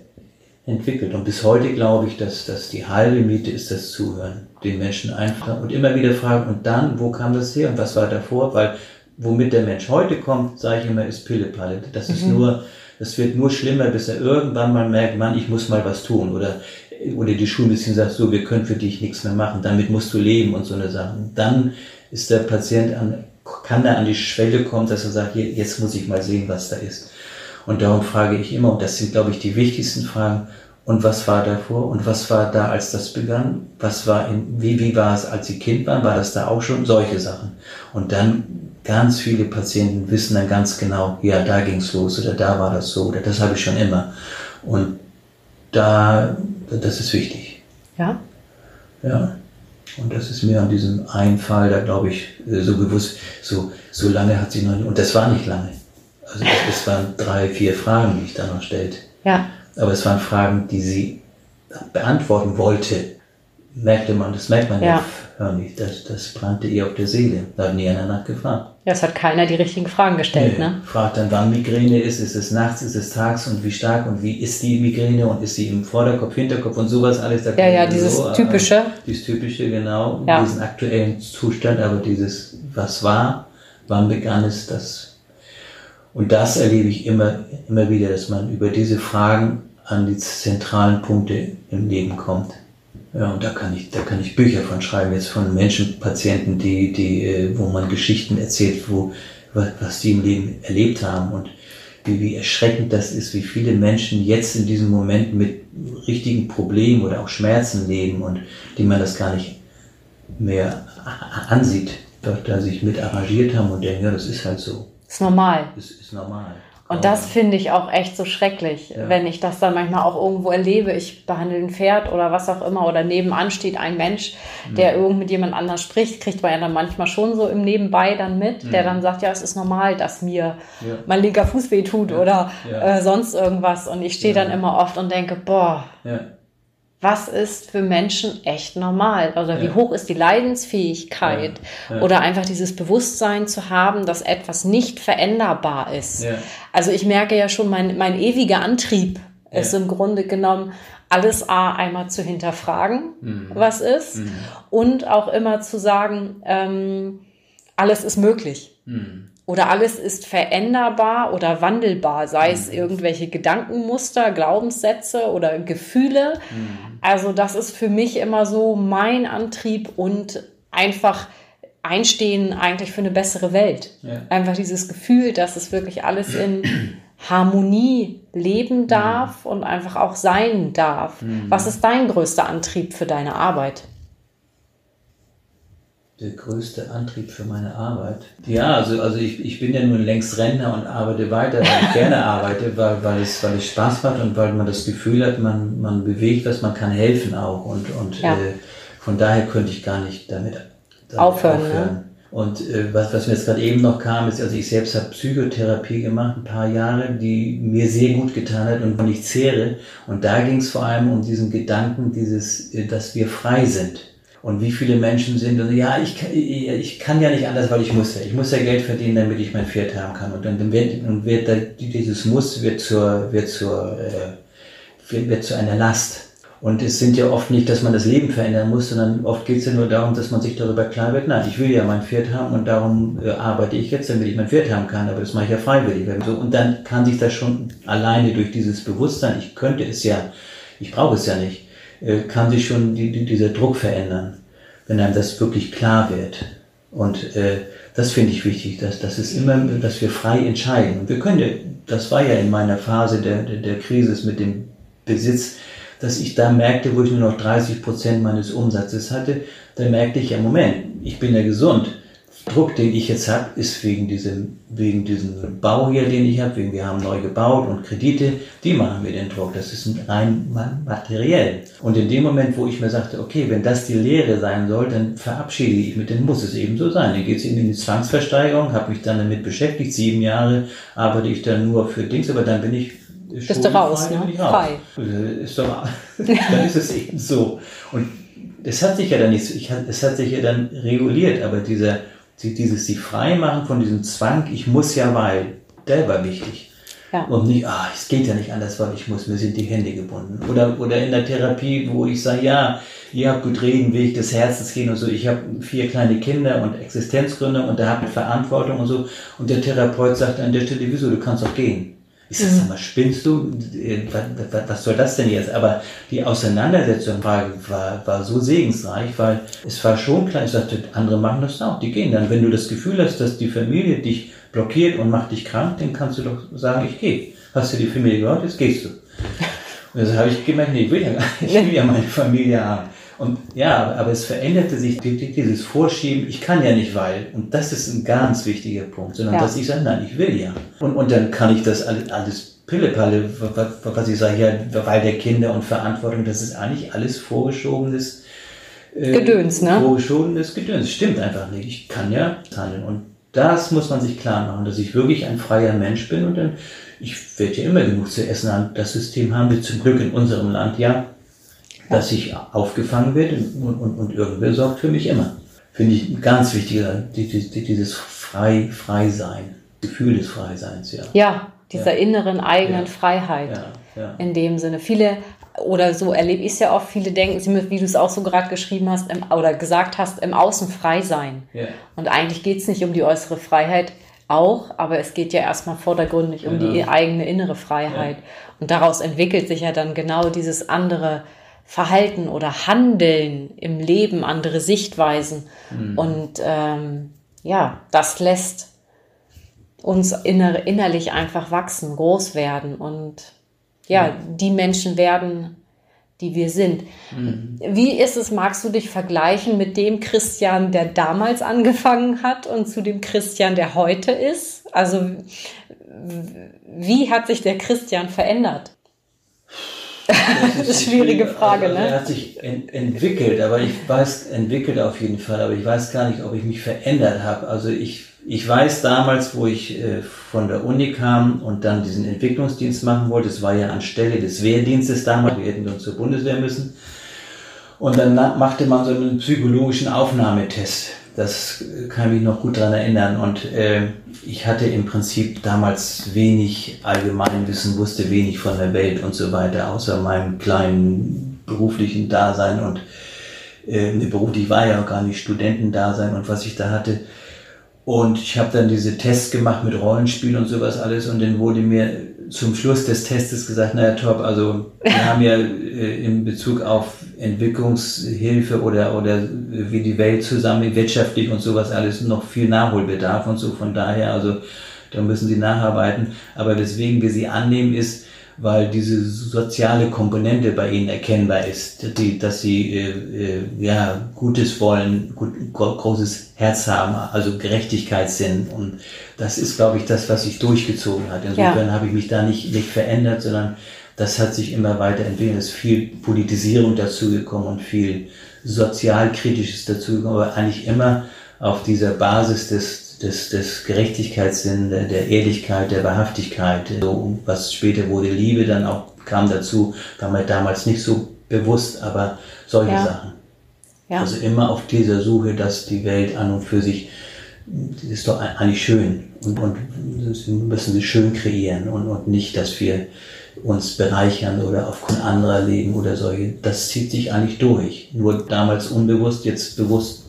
entwickelt. Und bis heute glaube ich, dass, dass die halbe Miete ist das Zuhören, den Menschen einfach und immer wieder fragen, und dann, wo kam das her und was war davor? Weil womit der Mensch heute kommt, sage ich immer, ist Pillepalle. Das ist mhm. nur, das wird nur schlimmer, bis er irgendwann mal merkt, Mann, ich muss mal was tun. Oder oder die Schulmedizin sagt so, wir können für dich nichts mehr machen, damit musst du leben und so eine Sachen. Dann ist der Patient an, kann er an die Schwelle kommen, dass er sagt, jetzt muss ich mal sehen, was da ist. Und darum frage ich immer, und das sind, glaube ich, die wichtigsten Fragen, und was war davor? Und was war da, als das begann? Was war in, wie, wie war es, als sie Kind waren? War das da auch schon? Solche Sachen. Und dann ganz viele Patienten wissen dann ganz genau, ja, da ging's los oder da war das so oder das habe ich schon immer. Und da das ist wichtig. Ja? Ja. Und das ist mir an diesem einen Fall, da glaube ich, äh, so bewusst, so, so lange hat sie noch nicht, und das war nicht lange. Also es waren drei, vier Fragen, die ich da noch stellte. Ja. Aber es waren Fragen, die sie beantworten wollte merkte man, das merkt man ja, nicht, das, das brannte ihr auf der Seele. Da hat nie einer nachgefragt. Ja, es hat keiner die richtigen Fragen gestellt, nee. ne? Fragt dann, wann Migräne ist, ist es nachts, ist es tags und wie stark und wie ist die Migräne und ist sie im Vorderkopf, Hinterkopf und sowas alles. Da ja, ja, dieses so, typische. Äh, dieses typische, genau, ja. diesen aktuellen Zustand, aber dieses, was war, wann begann es, das Und das erlebe ich immer, immer wieder, dass man über diese Fragen an die zentralen Punkte im Leben kommt. Ja, und da kann ich, da kann ich Bücher von schreiben, jetzt von Menschen, Patienten, die, die, äh, wo man Geschichten erzählt, wo, was die im Leben erlebt haben und wie, wie erschreckend das ist, wie viele Menschen jetzt in diesem Moment mit richtigen Problemen oder auch Schmerzen leben und die man das gar nicht mehr ansieht, da sich mit arrangiert haben und denken, ja, das ist halt so. Ist normal. Das ist normal. Und das finde ich auch echt so schrecklich, ja. wenn ich das dann manchmal auch irgendwo erlebe. Ich behandle ein Pferd oder was auch immer oder nebenan steht ein Mensch, der mhm. irgend mit jemand anders spricht, kriegt man ja dann manchmal schon so im Nebenbei dann mit, mhm. der dann sagt, ja, es ist normal, dass mir ja. mein linker Fuß weh tut ja. oder äh, sonst irgendwas. Und ich stehe dann immer oft und denke, boah, was ist für Menschen echt normal? Oder wie hoch ist die Leidensfähigkeit? Ja. Ja. Oder einfach dieses Bewusstsein zu haben, dass etwas nicht veränderbar ist. Ja. Also ich merke ja schon, mein, mein ewiger Antrieb ist im Grunde genommen, alles A einmal zu hinterfragen, mhm. was ist, mhm. und auch immer zu sagen, ähm, alles ist möglich. Mhm oder alles ist veränderbar oder wandelbar, sei es mhm. irgendwelche Gedankenmuster, Glaubenssätze oder Gefühle. Mhm. Also das ist für mich immer so mein Antrieb und einfach einstehen eigentlich für eine bessere Welt. Ja. Einfach dieses Gefühl, dass es wirklich alles in Harmonie leben mhm. darf und einfach auch sein darf. Mhm. Was ist dein größter Antrieb für deine Arbeit? Der größte Antrieb für meine Arbeit? Ja, also, also ich, ich bin ja nun längst Rentner und arbeite weiter, weil ich gerne arbeite, weil, weil, es, weil es Spaß macht und weil man das Gefühl hat, man, man bewegt was, man kann helfen auch. Und, und ja. äh, von daher könnte ich gar nicht damit, damit aufhören. aufhören. Ne? Und äh, was, was mir jetzt gerade eben noch kam, ist, also ich selbst habe Psychotherapie gemacht, ein paar Jahre, die mir sehr gut getan hat und von ich zehre. Und da ging es vor allem um diesen Gedanken, dieses, äh, dass wir frei sind und wie viele Menschen sind, und ja, ich, ich kann ja nicht anders, weil ich muss ja. Ich muss ja Geld verdienen, damit ich mein Pferd haben kann. Und dann wird, und wird da, dieses Muss wird zur, wird zur, äh, wird, wird zu einer Last. Und es sind ja oft nicht, dass man das Leben verändern muss, sondern oft geht es ja nur darum, dass man sich darüber klar wird, nein, ich will ja mein Pferd haben und darum äh, arbeite ich jetzt, damit ich mein Pferd haben kann, aber das mache ich ja freiwillig. So, und dann kann sich das schon alleine durch dieses Bewusstsein, ich könnte es ja, ich brauche es ja nicht, äh, kann sich schon die, die, dieser Druck verändern, wenn einem das wirklich klar wird. Und äh, das finde ich wichtig, dass, dass es immer, dass wir frei entscheiden. Wir können ja, das war ja in meiner Phase der, der, der Krise mit dem Besitz, dass ich da merkte, wo ich nur noch 30 Prozent meines Umsatzes hatte, da merkte ich ja, Moment, ich bin ja gesund Druck, den ich jetzt habe, ist wegen diesem, wegen diesem Bau hier, den ich habe, wegen wir haben neu gebaut und Kredite, die machen mir den Druck. Das ist rein materiell. Und in dem Moment, wo ich mir sagte, okay, wenn das die Lehre sein soll, dann verabschiede ich mich, dann muss es eben so sein. Dann geht es eben in die Zwangsversteigerung, habe mich dann damit beschäftigt. Sieben Jahre arbeite ich dann nur für Dings, aber dann bin ich bist du raus, ne? Frei. Ist doch, dann ist es eben so. Und es hat sich ja dann nicht, ich, es hat sich ja dann reguliert, aber dieser dieses sie frei machen von diesem Zwang, ich muss ja, weil, der war wichtig. Ja. Und nicht, ah, es geht ja nicht anders, weil ich muss, mir sind die Hände gebunden. Oder, oder in der Therapie, wo ich sage, ja, ihr habt gut reden, Weg des Herzens gehen und so. Ich habe vier kleine Kinder und Existenzgründer und da habt Verantwortung und so. Und der Therapeut sagt an der Stelle, wieso, du kannst doch gehen. Ich sag, sag mal, spinnst du? Was soll das denn jetzt? Aber die Auseinandersetzung war, war, war so segensreich, weil es war schon klar, ich sagte, andere machen das auch, die gehen dann. Wenn du das Gefühl hast, dass die Familie dich blockiert und macht dich krank, dann kannst du doch sagen, ich gehe. Hast du die Familie gehört, jetzt gehst du. Und das habe ich gemerkt, nee, ich will ja gar nicht, ich will ja meine Familie haben. Und ja, aber es veränderte sich dieses Vorschieben, ich kann ja nicht, weil. Und das ist ein ganz wichtiger Punkt, sondern ja. dass ich sage, nein, ich will ja. Und, und dann kann ich das alles, alles Pillepalle, was ich sage, ja, weil der Kinder und Verantwortung, das ist eigentlich alles vorgeschobenes äh, Gedöns, ne? Vorgeschobenes Gedöns. Stimmt einfach nicht. Ich kann ja handeln. Und das muss man sich klar machen, dass ich wirklich ein freier Mensch bin und dann, ich werde ja immer genug zu essen haben. Das System haben wir zum Glück in unserem Land ja dass ich aufgefangen werde und, und, und irgendwer sorgt für mich immer. Finde ich ganz wichtig, dieses frei, frei sein, Gefühl des Freiseins, ja. Ja, dieser ja. inneren eigenen ja. Freiheit. Ja. In dem Sinne. Viele, oder so erlebe ich es ja oft, viele denken, sie müssen, wie du es auch so gerade geschrieben hast im, oder gesagt hast, im Außen frei sein. Und eigentlich geht es nicht um die äußere Freiheit, auch, aber es geht ja erstmal vordergründig um Genau. die eigene innere Freiheit. Und daraus entwickelt sich ja dann genau dieses andere Verhalten oder Handeln im Leben, andere Sichtweisen. Und ähm, ja, das lässt uns inner, innerlich einfach wachsen, groß werden und ja, die Menschen werden, die wir sind. Wie ist es, magst du dich vergleichen mit dem Christian, der damals angefangen hat und zu dem Christian, der heute ist? Also wie hat sich der Christian verändert? Das ist eine schwierige Frage, also, Er ne? hat sich ent entwickelt, aber ich weiß, entwickelt auf jeden Fall, aber ich weiß gar nicht, ob ich mich verändert habe. Also ich, ich weiß damals, wo ich äh, von der Uni kam und dann diesen Entwicklungsdienst machen wollte, das war ja anstelle des Wehrdienstes damals, wir hätten dann zur Bundeswehr müssen. Und dann machte man so einen psychologischen Aufnahmetest. Das kann ich mich noch gut dran erinnern. Und äh, ich hatte im Prinzip damals wenig Allgemeinwissen, wusste wenig von der Welt und so weiter, außer meinem kleinen beruflichen Dasein und äh, beruflich war ja auch gar nicht Studentendasein und was ich da hatte. Und ich habe dann diese Tests gemacht mit Rollenspiel und sowas alles und dann wurde mir zum Schluss des Testes gesagt, naja top, also wir haben ja äh, in Bezug auf Entwicklungshilfe oder, oder wie die Welt zusammen wirtschaftlich und sowas alles noch viel Nachholbedarf und so, von daher, also da müssen sie nacharbeiten. Aber weswegen wir sie annehmen ist, weil diese soziale Komponente bei ihnen erkennbar ist, die, dass sie äh, äh, ja Gutes wollen, gut, gro großes Herz haben, also Gerechtigkeitssinn und das ist, glaube ich, das, was sich durchgezogen hat. Insofern Ja. habe ich mich da nicht, nicht verändert, sondern das hat sich immer weiterentwickelt. Es ist viel Politisierung dazugekommen und viel sozialkritisches dazugekommen, aber eigentlich immer auf dieser Basis des, des, des Gerechtigkeitssinn, der, der Ehrlichkeit, der Wahrhaftigkeit, so was später wurde Liebe dann auch kam dazu, war mir damals nicht so bewusst, aber solche Ja. Sachen. Ja. Also immer auf dieser Suche, dass die Welt an und für sich, ist doch eigentlich schön und, und das müssen sie schön kreieren und, und nicht, dass wir uns bereichern oder aufgrund anderer leben oder solche. Das zieht sich eigentlich durch. Nur damals unbewusst, jetzt bewusst.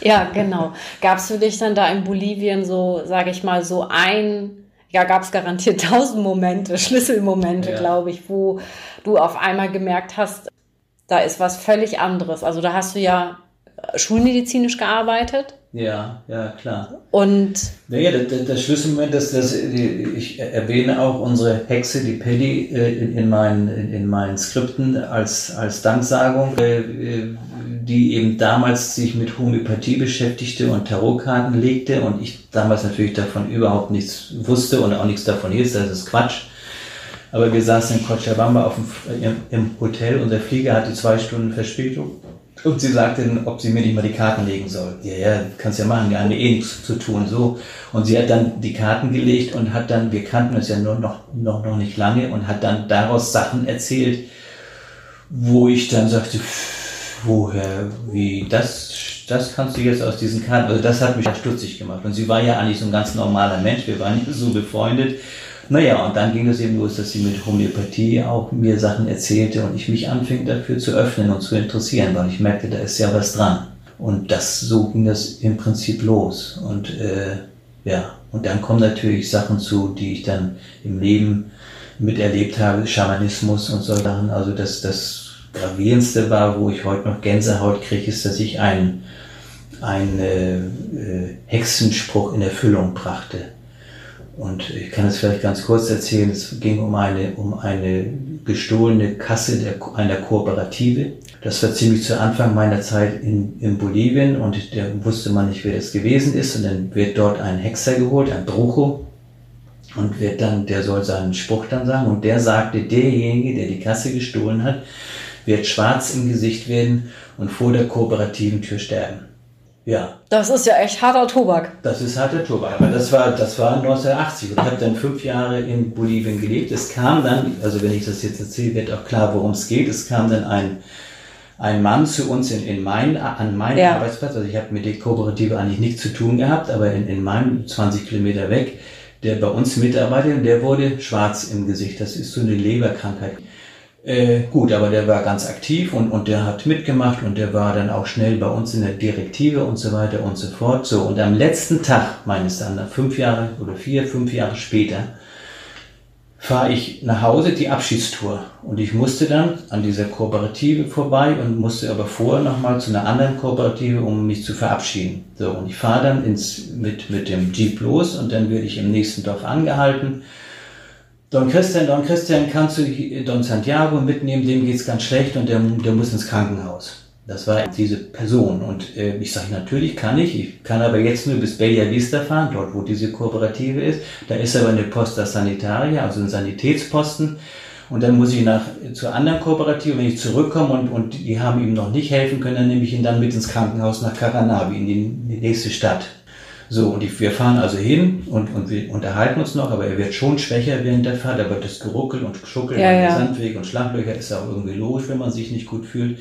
Ja, genau. Gab es für dich dann da in Bolivien so, sage ich mal, so ein, ja, gab es garantiert tausend Momente, Schlüsselmomente, Ja. glaube ich, wo du auf einmal gemerkt hast, da ist was völlig anderes. Also da hast du ja äh, schulmedizinisch gearbeitet Ja, ja, klar. und Naja, das, das, das Schlüsselmoment, das, das, die- ich erwähne auch unsere Hexe, die Paddy, äh, in, in, meinen, in, in meinen Skripten als, als Danksagung, äh, äh, die eben damals sich mit Homöopathie beschäftigte und Tarotkarten legte und ich damals natürlich davon überhaupt nichts wusste und auch nichts davon hielt, das ist Quatsch. Aber wir saßen in Cochabamba auf dem, im, im Hotel, unser Flieger hatte zwei Stunden Verspätung. Und sie sagte, ob sie mir nicht mal die Karten legen soll. Ja, ja, kannst ja machen, wir haben eh nichts zu tun, so. Und sie hat dann die Karten gelegt und hat dann, wir kannten uns ja nur noch, noch, noch nicht lange und hat dann daraus Sachen erzählt, wo ich dann sagte, woher, wie, das, das kannst du jetzt aus diesen Karten, also das hat mich stutzig gemacht. Und sie war ja eigentlich so ein ganz normaler Mensch, wir waren nicht so befreundet. Naja, und dann ging es eben los, dass sie mit Homöopathie auch mir Sachen erzählte und ich mich anfing dafür zu öffnen und zu interessieren, weil ich merkte, da ist ja was dran. Und das, so ging das im Prinzip los. Und äh, ja, und dann kommen natürlich Sachen zu, die ich dann im Leben miterlebt habe, Schamanismus und so Sachen. Also das, das gravierendste war, wo ich heute noch Gänsehaut kriege, ist, dass ich einen, einen äh, äh, Hexenspruch in Erfüllung brachte. Und ich kann es vielleicht ganz kurz erzählen. Es ging um eine, um eine gestohlene Kasse der, einer Kooperative. Das war ziemlich zu Anfang meiner Zeit in, in Bolivien und da wusste man nicht, wer das gewesen ist. Und dann wird dort ein Hexer geholt, ein Brucho. Und wird dann, der soll seinen Spruch dann sagen. Und der sagte, derjenige, der die Kasse gestohlen hat, wird schwarz im Gesicht werden und vor der kooperativen Tür sterben. Ja, das ist ja echt harter Tobak. das ist harter Tobak. Aber das war, das war 1980 und ich habe dann fünf Jahre in Bolivien gelebt. Es kam dann, also wenn ich das jetzt erzähle, wird auch klar, worum es geht. Es kam dann ein, ein Mann zu uns in, in mein, an meinen Ja. Arbeitsplatz. Also ich habe mit der Kooperative eigentlich nichts zu tun gehabt, aber in, in meinem 20 Kilometer weg, der bei uns mitarbeitet und der wurde schwarz im Gesicht. Das ist so eine Leberkrankheit. Äh, gut, aber der war ganz aktiv und, und der hat mitgemacht und der war dann auch schnell bei uns in der Direktive und so weiter und so fort. So, und am letzten Tag meines dann, fünf Jahre oder vier, fünf Jahre später, fahre ich nach Hause die Abschiedstour. Und ich musste dann an dieser Kooperative vorbei und musste aber vorher nochmal zu einer anderen Kooperative, um mich zu verabschieden. So, und ich fahre dann ins, mit, mit dem Jeep los und dann werde ich im nächsten Dorf angehalten. Don Christian, Don Christian, kannst du Don Santiago mitnehmen, dem geht's ganz schlecht und der, der muss ins Krankenhaus. Das war diese Person. Und äh, ich sage, natürlich kann ich. Ich kann aber jetzt nur bis Bella Vista fahren, dort wo diese Kooperative ist. Da ist aber eine Posta Sanitaria, also ein Sanitätsposten. Und dann muss ich nach zur anderen Kooperative, wenn ich zurückkomme und, und die haben ihm noch nicht helfen können, dann nehme ich ihn dann mit ins Krankenhaus nach Caranavi, in die, in die nächste Stadt. So, und ich, wir fahren also hin und, und wir unterhalten uns noch, aber er wird schon schwächer während der Fahrt, aber das Geruckel und Schuckeln ja, ja. Sandweg und Schlaglöcher ist auch irgendwie logisch, wenn man sich nicht gut fühlt.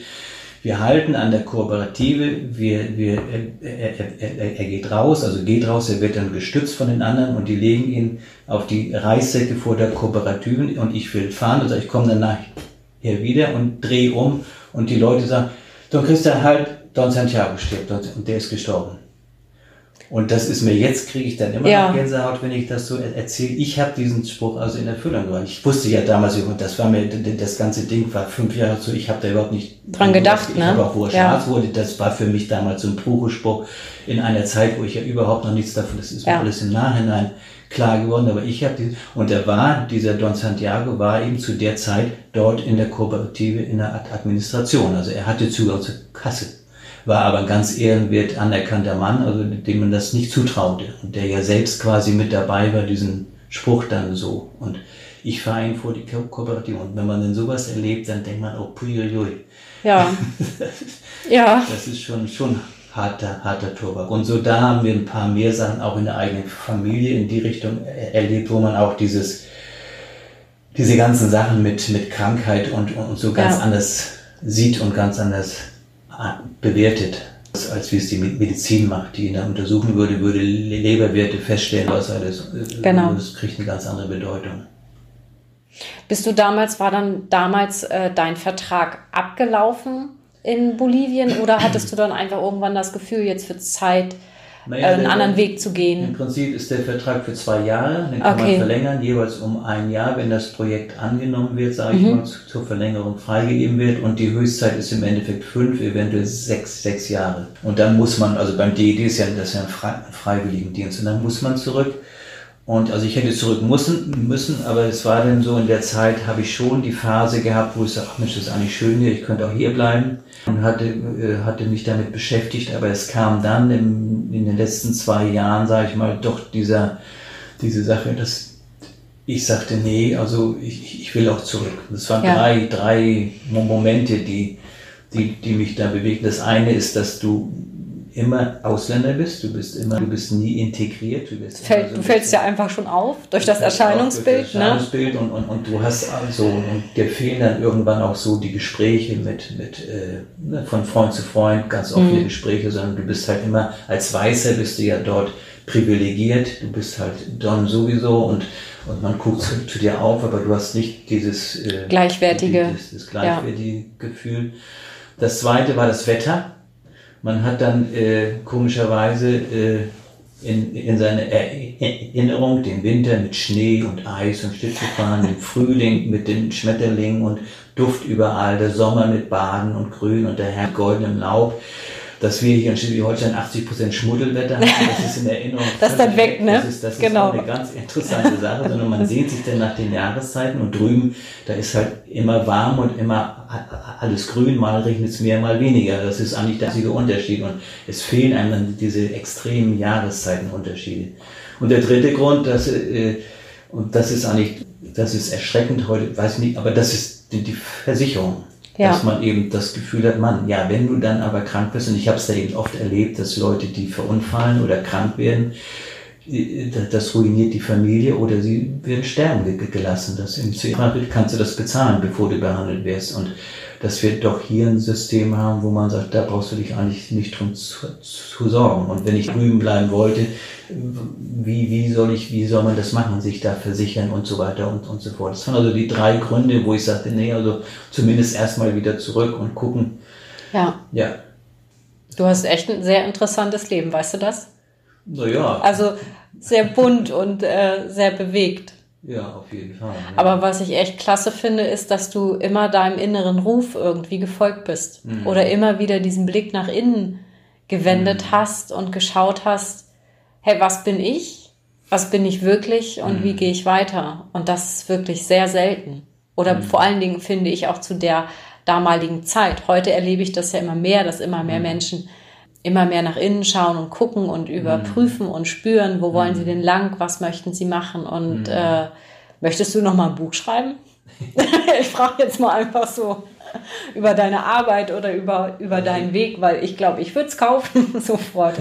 Wir halten an der Kooperative, wir, wir, er, er, er, er geht raus, also geht raus, er wird dann gestützt von den anderen und die legen ihn auf die Reissäcke vor der Kooperative und ich will fahren, also ich komme dann nachher wieder und drehe um und die Leute sagen, Don Christian, halt, Don Santiago stirbt und der ist gestorben. Und das ist mir jetzt, kriege ich dann immer ja. noch Gänsehaut, wenn ich das so erzähle. Ich habe diesen Spruch also in Erfüllung gebracht. Ich wusste ja damals, das war mir, das ganze Ding war fünf Jahre so, ich habe da überhaupt nicht dran gedacht. Ich ne? auch, wo er ja. schwarz wurde, das war für mich damals so ein Pruche-Spruch in einer Zeit, wo ich ja überhaupt noch nichts davon, das ist ja. alles im Nachhinein klar geworden, aber ich habe die, und er war, dieser Don Santiago war eben zu der Zeit dort in der Kooperative in der Administration. Also er hatte Zugang zur Kasse war aber ein ganz ehrenwert anerkannter Mann, also dem man das nicht zutraute und der ja selbst quasi mit dabei war, diesen Spruch dann so. Und ich fahre ihn vor die Ko Kooperative. Und wenn man denn sowas erlebt, dann denkt man, oh, puiuiui. Ja. ja. Das ist schon, schon harter, harter Tobak. Und so da haben wir ein paar mehr Sachen auch in der eigenen Familie in die Richtung erlebt, wo man auch dieses, diese ganzen Sachen mit, mit Krankheit und, und so ganz ja. anders sieht und ganz anders bewertet, als wie es die Medizin macht, die ihn da untersuchen würde, würde Leberwerte feststellen, was alles. Äh, genau. Das kriegt eine ganz andere Bedeutung. Bist du damals, war dann damals äh, dein Vertrag abgelaufen in Bolivien oder hattest du dann einfach irgendwann das Gefühl, jetzt wird Zeit, naja, einen anderen Weg zu gehen. Im Prinzip ist der Vertrag für zwei Jahre, den kann okay. man verlängern, jeweils um ein Jahr, wenn das Projekt angenommen wird, sage mhm. ich mal, zur Verlängerung freigegeben wird. Und die Höchstzeit ist im Endeffekt fünf, eventuell sechs, sechs Jahre. Und dann muss man, also beim DED ist ja das ist ja ein Freiwilligendienst, und dann muss man zurück. Und also ich hätte zurück müssen, müssen, aber es war dann so, in der Zeit habe ich schon die Phase gehabt, wo ich sage, ach Mensch, das ist eigentlich schön hier, ich könnte auch hier bleiben und hatte, äh, hatte mich damit beschäftigt, aber es kam dann im, in den letzten zwei Jahren, sage ich mal, doch dieser, diese Sache, dass ich sagte, nee, also ich, ich will auch zurück. Das waren ja. drei, drei Momente, die, die, die mich da bewegen. Das eine ist, dass du immer Ausländer bist, du bist immer, du bist nie integriert. Du, bist Fällt, so du fällst ja einfach schon auf durch das Erscheinungsbild. Durch das Erscheinungsbild ne? und, und, und du hast also, und dir fehlen dann irgendwann auch so die Gespräche mit, mit äh, ne, von Freund zu Freund, ganz offene mhm. Gespräche, sondern du bist halt immer, als Weißer bist du ja dort privilegiert, du bist halt Don sowieso und und man guckt zu, zu dir auf, aber du hast nicht dieses äh, gleichwertige, dieses, dieses gleichwertige ja. Gefühl. Das zweite war das Wetter. Man hat dann äh, komischerweise äh, in, in seiner Erinnerung den Winter mit Schnee und Eis und Schlittschuhfahren, den Frühling mit den Schmetterlingen und Duft überall, der Sommer mit Baden und Grün und der Herr goldenem Laub dass wir hier in Schleswig-Holstein 80% Schmuddelwetter haben, das ist in Erinnerung. das ist dann weg, ne? Das ist, das genau. ist eine ganz interessante Sache, sondern man sehnt sich dann nach den Jahreszeiten und drüben, da ist halt immer warm und immer alles grün, mal regnet es mehr, mal weniger. Das ist eigentlich der einzige Unterschied und es fehlen einem dann diese extremen Jahreszeitenunterschiede. Und der dritte Grund, dass, äh, und das ist eigentlich, das ist erschreckend heute, weiß nicht, aber das ist die, die Versicherung. Ja. Dass man eben das Gefühl hat, Mann, ja, wenn du dann aber krank bist, und ich habe es da eben oft erlebt, dass Leute, die verunfallen oder krank werden, das ruiniert die Familie oder sie werden sterben gelassen. Das im Psychiatrisch kannst du das bezahlen, bevor du behandelt wirst. Und dass wir doch hier ein System haben, wo man sagt, da brauchst du dich eigentlich nicht drum zu, zu sorgen. Und wenn ich drüben bleiben wollte, wie, wie soll ich, wie soll man das machen, sich da versichern und so weiter und, und so fort. Das waren also die drei Gründe, wo ich sagte, nee, also zumindest erstmal wieder zurück und gucken. Ja. Ja. Du hast echt ein sehr interessantes Leben, weißt du das? Naja. Also sehr bunt und äh, sehr bewegt. Ja, auf jeden Fall. Ja. Aber was ich echt klasse finde, ist, dass du immer deinem inneren Ruf irgendwie gefolgt bist. Mhm. Oder immer wieder diesen Blick nach innen gewendet mhm. hast und geschaut hast, hey, was bin ich? Was bin ich wirklich und mhm. wie gehe ich weiter? Und das ist wirklich sehr selten. Oder mhm. vor allen Dingen finde ich auch zu der damaligen Zeit. Heute erlebe ich das ja immer mehr, dass immer mehr mhm. Menschen immer mehr nach innen schauen und gucken und überprüfen und spüren, wo wollen sie denn lang, was möchten sie machen und äh, möchtest du noch mal ein Buch schreiben? ich frage jetzt mal einfach so über deine Arbeit oder über, über deinen Weg, weil ich glaube, ich würde es kaufen sofort.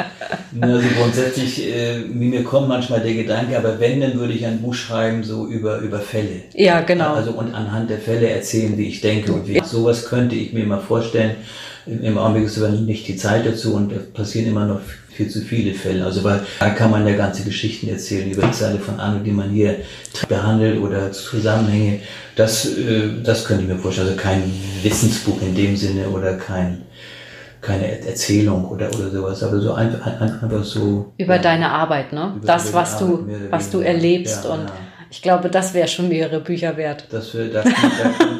also grundsätzlich, äh, mir kommt manchmal der Gedanke, aber wenn, dann würde ich ein Buch schreiben, so über, über Fälle. Ja, genau. Also und anhand der Fälle erzählen, wie ich denke und wie. Sowas könnte ich mir mal vorstellen. Im Augenblick ist aber nicht die Zeit dazu und es passieren immer noch viel zu viele Fälle. Also weil da kann man ja ganze Geschichten erzählen über die Seite von anderen, die man hier behandelt oder Zusammenhänge. Das, äh, das könnte ich mir vorstellen. Also kein Wissensbuch in dem Sinne oder kein keine Erzählung oder, oder sowas, aber so einfach, einfach so. Über ja, deine Arbeit, ne? Das, was du, was du erlebst ja, und ja. Ich glaube, das wäre schon mehrere Bücher wert. Das wär, da, da,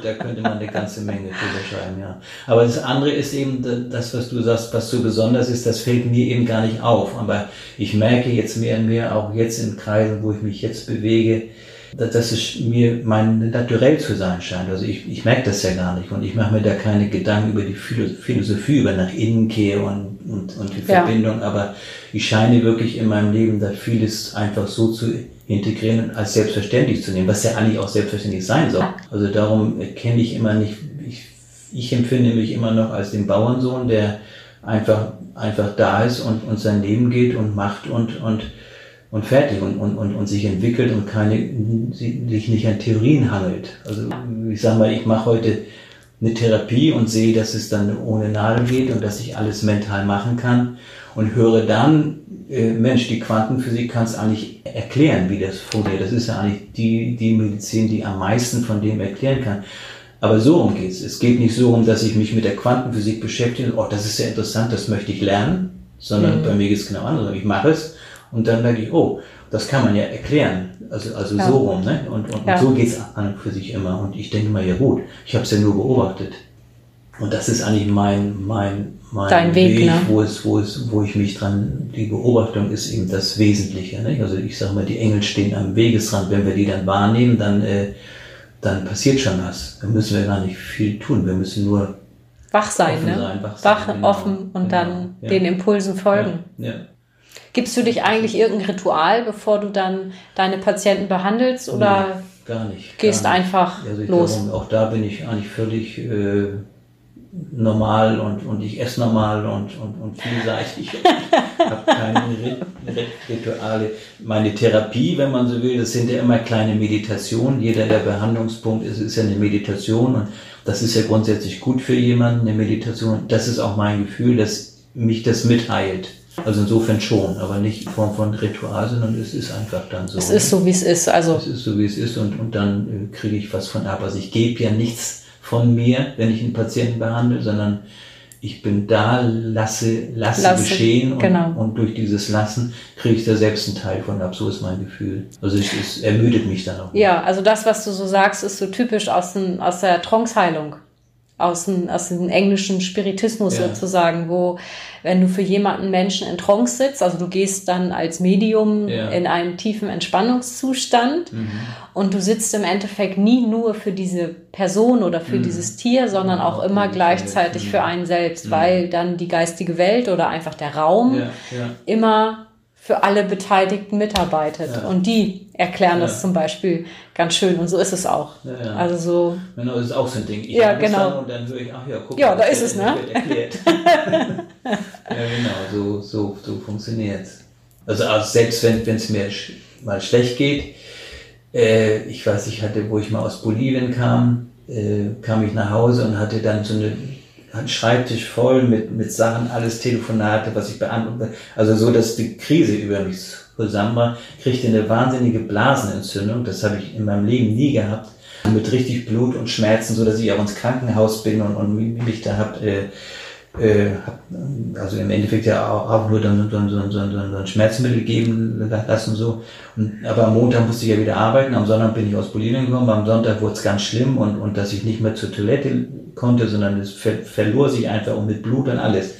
da, könnte man eine ganze Menge drüber schreiben, ja. Aber das andere ist eben das, was du sagst, was so besonders ist, das fällt mir eben gar nicht auf. Aber ich merke jetzt mehr und mehr, auch jetzt in Kreisen, wo ich mich jetzt bewege, dass es mir mein Naturell zu sein scheint. Also ich, ich merke das ja gar nicht und ich mache mir da keine Gedanken über die Philosophie, über nach innen kehr und, und, und die Verbindung, ja. aber ich scheine wirklich in meinem Leben da vieles einfach so zu integrieren und als selbstverständlich zu nehmen, was ja eigentlich auch selbstverständlich sein soll. Also darum kenne ich immer nicht, ich, ich empfinde mich immer noch als den Bauernsohn, der einfach, einfach da ist und, und sein Leben geht und macht und, und, und fertig und, und, und, und sich entwickelt und keine, sich nicht an Theorien hangelt. Also ich sag mal, ich mache heute eine Therapie und sehe, dass es dann ohne Nadel geht und dass ich alles mental machen kann und höre dann, äh, Mensch, die Quantenphysik kann es eigentlich erklären, wie das funktioniert. Das ist ja eigentlich die, die Medizin, die am meisten von dem erklären kann. Aber so rum geht's. Es geht nicht so um, dass ich mich mit der Quantenphysik beschäftige, oh, das ist ja interessant, das möchte ich lernen, sondern mhm. bei mir geht's genau anders. Ich mache es und dann denke ich, oh, das kann man ja erklären. Also, also ja. so rum, ne? Und, und, ja. und so geht's an und für sich immer. Und ich denke mal, ja gut, ich habe es ja nur beobachtet. Und das ist eigentlich mein, mein, mein Dein Weg, Weg ne? wo, es, wo, es, wo ich mich dran, die Beobachtung ist eben das Wesentliche. Ne? Also ich sage mal, die Engel stehen am Wegesrand. Wenn wir die dann wahrnehmen, dann, äh, dann passiert schon was. Dann müssen wir gar nicht viel tun. Wir müssen nur wach sein, ne? Sein, wach, sein, wach genau. offen und genau. dann ja. den Impulsen folgen. Ja. ja. Gibst du dich eigentlich irgendein Ritual, bevor du dann deine Patienten behandelst oder nee, gar nicht, gehst gar nicht. einfach also los? Darum, auch da bin ich eigentlich völlig äh, normal und, und ich esse normal und, und, und vielseitig. Ich habe keine Rituale. Meine Therapie, wenn man so will, das sind ja immer kleine Meditationen. Jeder, der Behandlungspunkt ist, ist ja eine Meditation und das ist ja grundsätzlich gut für jemanden, eine Meditation. Das ist auch mein Gefühl, dass mich das mitheilt. Also insofern schon, aber nicht in Form von Ritual, sondern es ist einfach dann so. Es ist so, wie es ist. Also es ist so, wie es ist und, und dann äh, kriege ich was von ab. Also ich gebe ja nichts von mir, wenn ich einen Patienten behandle, sondern ich bin da, lasse, lasse, lasse geschehen und, genau. und durch dieses Lassen kriege ich da selbst einen Teil von ab. So ist mein Gefühl. Also es, es ermüdet mich dann auch. Ja, also das, was du so sagst, ist so typisch aus, den, aus der Trance-Heilung aus dem, aus dem englischen Spiritismus ja. sozusagen, wo wenn du für jemanden Menschen in Trance sitzt, also du gehst dann als Medium ja. in einen tiefen Entspannungszustand mhm. und du sitzt im Endeffekt nie nur für diese Person oder für mhm. dieses Tier, sondern auch immer gleichzeitig mhm. für einen selbst, mhm. weil dann die geistige Welt oder einfach der Raum ja. immer für alle Beteiligten mitarbeitet. Ja. Und die erklären ja. das zum Beispiel ganz schön. Und so ist es auch. Ja, also so. Genau, das ist auch so ein Ding. Ich ja, genau. und dann höre ich, ach ja, guck Ja, da ist es, ne? Erklärt. ja, genau, so, so, so funktioniert es. Also, also, selbst wenn es mir sch mal schlecht geht, äh, ich weiß, ich hatte, wo ich mal aus Bolivien kam, äh, kam ich nach Hause und hatte dann so eine einen Schreibtisch voll mit, mit Sachen, alles Telefonate, was ich beantworte. Also so, dass die Krise über mich zusammen war, kriegte eine wahnsinnige Blasenentzündung. Das habe ich in meinem Leben nie gehabt. Mit richtig Blut und Schmerzen, so dass ich auch ins Krankenhaus bin und, und mich da hab, äh, äh, also im Endeffekt ja auch, nur dann so, so, so, so ein Schmerzmittel geben lassen so. Und, aber am Montag musste ich ja wieder arbeiten, am Sonntag bin ich aus Bolivien gekommen, am Sonntag wurde es ganz schlimm und, und dass ich nicht mehr zur Toilette konnte, sondern es ver verlor sich einfach und mit Blut und alles.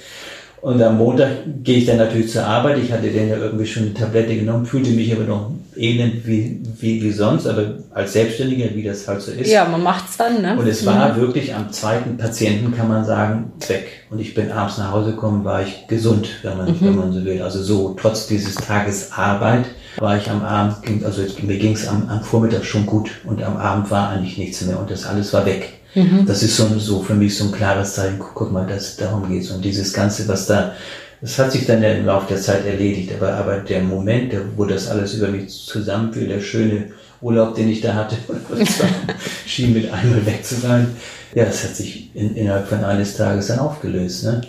Und am Montag gehe ich dann natürlich zur Arbeit. Ich hatte dann ja irgendwie schon eine Tablette genommen, fühlte mich aber noch elend wie, wie, wie sonst, aber als Selbstständiger, wie das halt so ist. Ja, man macht's dann, ne? Und es war mhm. wirklich am zweiten Patienten, kann man sagen, weg. Und ich bin abends nach Hause gekommen, war ich gesund, wenn man, mhm. wenn man so will. Also so, trotz dieses Tages Arbeit war ich am Abend, also mir ging es am, am Vormittag schon gut und am Abend war eigentlich nichts mehr und das alles war weg. Mhm. Das ist so, so für mich so ein klares Zeichen, guck, guck mal, das, darum geht's. Und dieses Ganze, was da, das hat sich dann im Laufe der Zeit erledigt, aber, aber der Moment, wo das alles über mich zusammenfiel, der schöne Urlaub, den ich da hatte, schien mit einmal weg zu sein, ja, das hat sich in, innerhalb von eines Tages dann aufgelöst. Ne?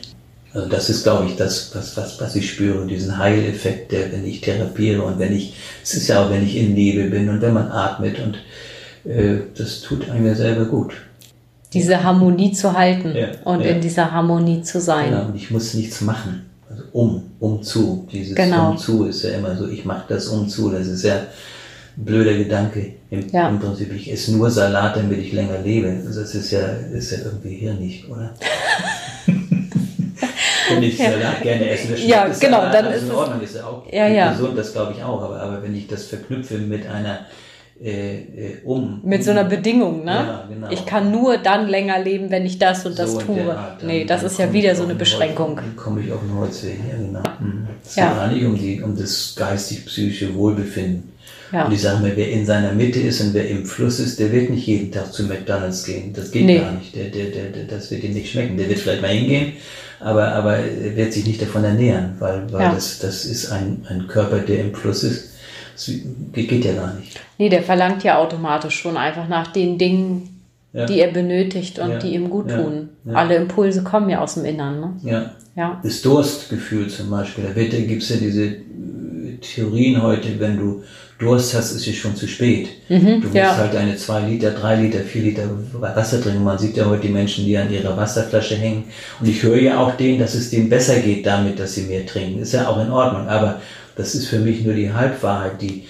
Also das ist, glaube ich, das, was, was, was ich spüre, diesen Heileffekt, der, wenn ich therapiere und wenn ich, es ist ja auch, wenn ich in Nebel bin und wenn man atmet und äh, das tut einem ja selber gut diese Harmonie zu halten ja, und ja. in dieser Harmonie zu sein. Genau, und ich muss nichts machen. Also um, um zu. Dieses genau. um zu ist ja immer so, ich mache das um zu. Das ist ja ein blöder Gedanke. Im, ja. Im Prinzip, ich esse nur Salat, damit ich länger lebe. Also das ist ja, ist ja irgendwie hirnig, oder? wenn ich Salat gerne esse, das ja, genau, Salat, dann also ist in Ordnung, ist ja auch ja. gesund, das glaube ich auch. Aber, aber wenn ich das verknüpfe mit einer äh, äh, um. Mit so einer Bedingung, ne? Ja, genau. Ich kann nur dann länger leben, wenn ich das und das so tue. Art, nee, das ist ja wieder so eine Beschränkung. Dann komme ich auf den Holzweg, ja genau. Mhm. Es ja. geht eigentlich um, die, um das geistig-psychische Wohlbefinden. Ja. Und ich sage mal, wer in seiner Mitte ist und wer im Fluss ist, der wird nicht jeden Tag zu McDonalds gehen. Das geht nee. gar nicht. Der, der, der, der, das wird ihm nicht schmecken. Der wird vielleicht mal hingehen, aber, aber er wird sich nicht davon ernähren, weil, weil ja. das, das ist ein, ein Körper, der im Fluss ist geht ja gar nicht. Nee, der verlangt ja automatisch schon einfach nach den Dingen, ja. die er benötigt und ja. die ihm gut tun. Ja. Alle Impulse kommen ja aus dem Innern. Ne? Ja. ja. Das Durstgefühl zum Beispiel. Da gibt es ja diese äh, Theorien heute, wenn du Durst hast, ist es schon zu spät. Mhm, du musst halt deine zwei Liter, drei Liter, vier Liter Wasser trinken. Man sieht ja heute die Menschen, die an ihrer Wasserflasche hängen. Und ich höre ja auch denen, dass es denen besser geht damit, dass sie mehr trinken. Ist ja auch in Ordnung. Aber das ist für mich nur die Halbwahrheit. Die,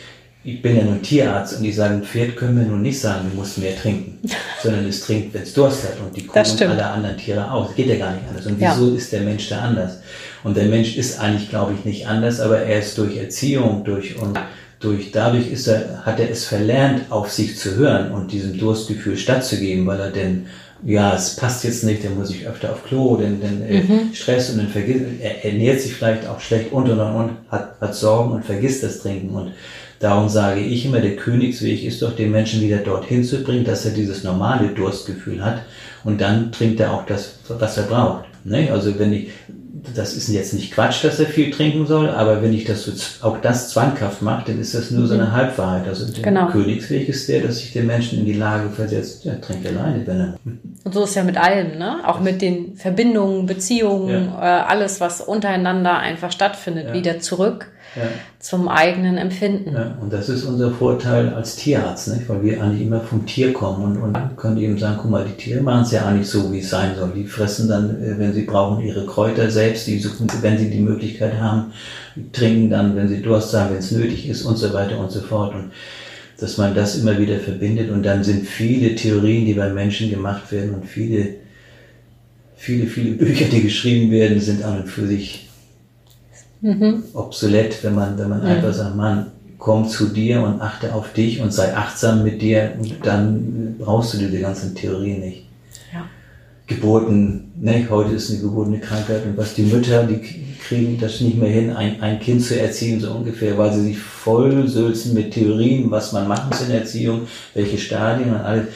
ich bin ja nur Tierarzt und die sagen, Pferd können wir nun nicht sagen, du musst mehr trinken, sondern es trinkt, wenn es Durst hat und die Kuh und alle anderen Tiere auch. Das geht ja gar nicht anders. Und wieso ja. ist der Mensch da anders? Und der Mensch ist eigentlich, glaube ich, nicht anders, aber er ist durch Erziehung, durch und durch dadurch ist er, hat er es verlernt, auf sich zu hören und diesem Durstgefühl stattzugeben, weil er denn ja, es passt jetzt nicht, dann muss ich öfter auf Klo, denn, denn äh, mhm. Stress und dann vergisst, er ernährt sich vielleicht auch schlecht und und und, und hat, hat Sorgen und vergisst das Trinken. Und darum sage ich immer, der Königsweg ist doch, den Menschen wieder dorthin zu bringen, dass er dieses normale Durstgefühl hat und dann trinkt er auch das, was er braucht. Ne? Also wenn ich, das ist jetzt nicht Quatsch, dass er viel trinken soll, aber wenn ich das so, auch das zwanghaft mache, dann ist das nur so eine mhm. Halbwahrheit. Also der genau. Königsweg ist der, dass sich den Menschen in die Lage versetzt, ja, trinkt alleine, wenn er. Und so ist ja mit allem, ne? Auch mit den Verbindungen, Beziehungen, ja. äh, alles, was untereinander einfach stattfindet, ja. wieder zurück ja. zum eigenen Empfinden. Ja, und das ist unser Vorteil als Tierarzt, nicht? weil wir eigentlich immer vom Tier kommen und, und können eben sagen, guck mal, die Tiere machen es ja eigentlich so, wie es sein soll. Die fressen dann, äh, wenn sie brauchen, ihre Kräuter selbst, die suchen, wenn sie die Möglichkeit haben, trinken dann, wenn sie Durst haben, wenn es nötig ist und so weiter und so fort. Und dass man das immer wieder verbindet und dann sind viele Theorien, die bei Menschen gemacht werden und viele, viele, viele Bücher, die geschrieben werden, sind an und für sich mhm. obsolet, wenn man, wenn man mhm. einfach sagt, Mann, komm zu dir und achte auf dich und sei achtsam mit dir, dann brauchst du diese ganzen Theorien nicht. Ja. Geburten, ne, heute ist eine Geburt eine Krankheit und was die Mütter, die kriegen das nicht mehr hin, ein, ein Kind zu erziehen, so ungefähr, weil sie sich vollsülzen mit Theorien, was man machen muss in Erziehung, welche Stadien und alles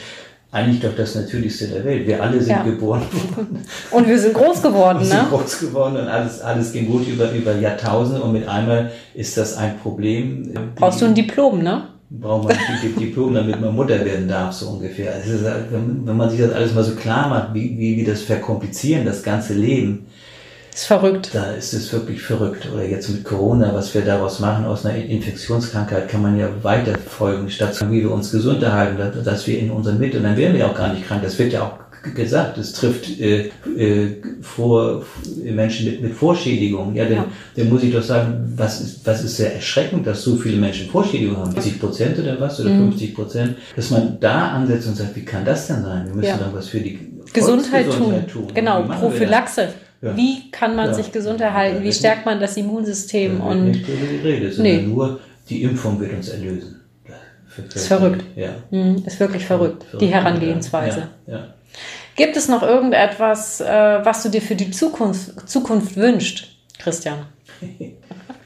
eigentlich doch das Natürlichste der Welt. Wir alle sind ja. geboren worden. Und wir sind groß geworden, wir ne? sind groß geworden und alles, alles ging gut über, über Jahrtausende und mit einmal ist das ein Problem. Brauchst du ein Diplom, ne? braucht man ein Diplom, damit man Mutter werden darf, so ungefähr. Ist, wenn, man sich das alles mal so klar macht, wie, wie wir das verkomplizieren, das ganze Leben. Ist verrückt. Da ist es wirklich verrückt. Oder jetzt mit Corona, was wir daraus machen, aus einer Infektionskrankheit, kann man ja weiterfolgen, statt wie wir uns gesund erhalten, dass wir in unserer Mitte, und dann werden wir auch gar nicht krank. Das wird ja auch gesagt, es trifft äh, äh, vor Menschen mit, mit Vorschädigungen. Ja, dann, ja. dann muss ich doch sagen, was ist, was ist sehr erschreckend, dass so viele Menschen Vorschädigungen haben. 40 Prozent oder was? Oder mhm. 50 Prozent? Dass man da ansetzt und sagt, wie kann das denn sein? Wir müssen ja. dann was für die Gesundheit tun. tun. Genau, Prophylaxe. Ja. Wie kann man ja. sich gesund erhalten? Wie stärkt man das Immunsystem? Da und nicht über die Rede, sondern nee. nur die Impfung wird uns erlösen. Das ist verrückt. Ja. Mhm, ist wirklich verrückt, verrückt die Herangehensweise. Ja. Ja. Gibt es noch irgendetwas, äh, was du dir für die Zukunft, Zukunft wünschst, Christian?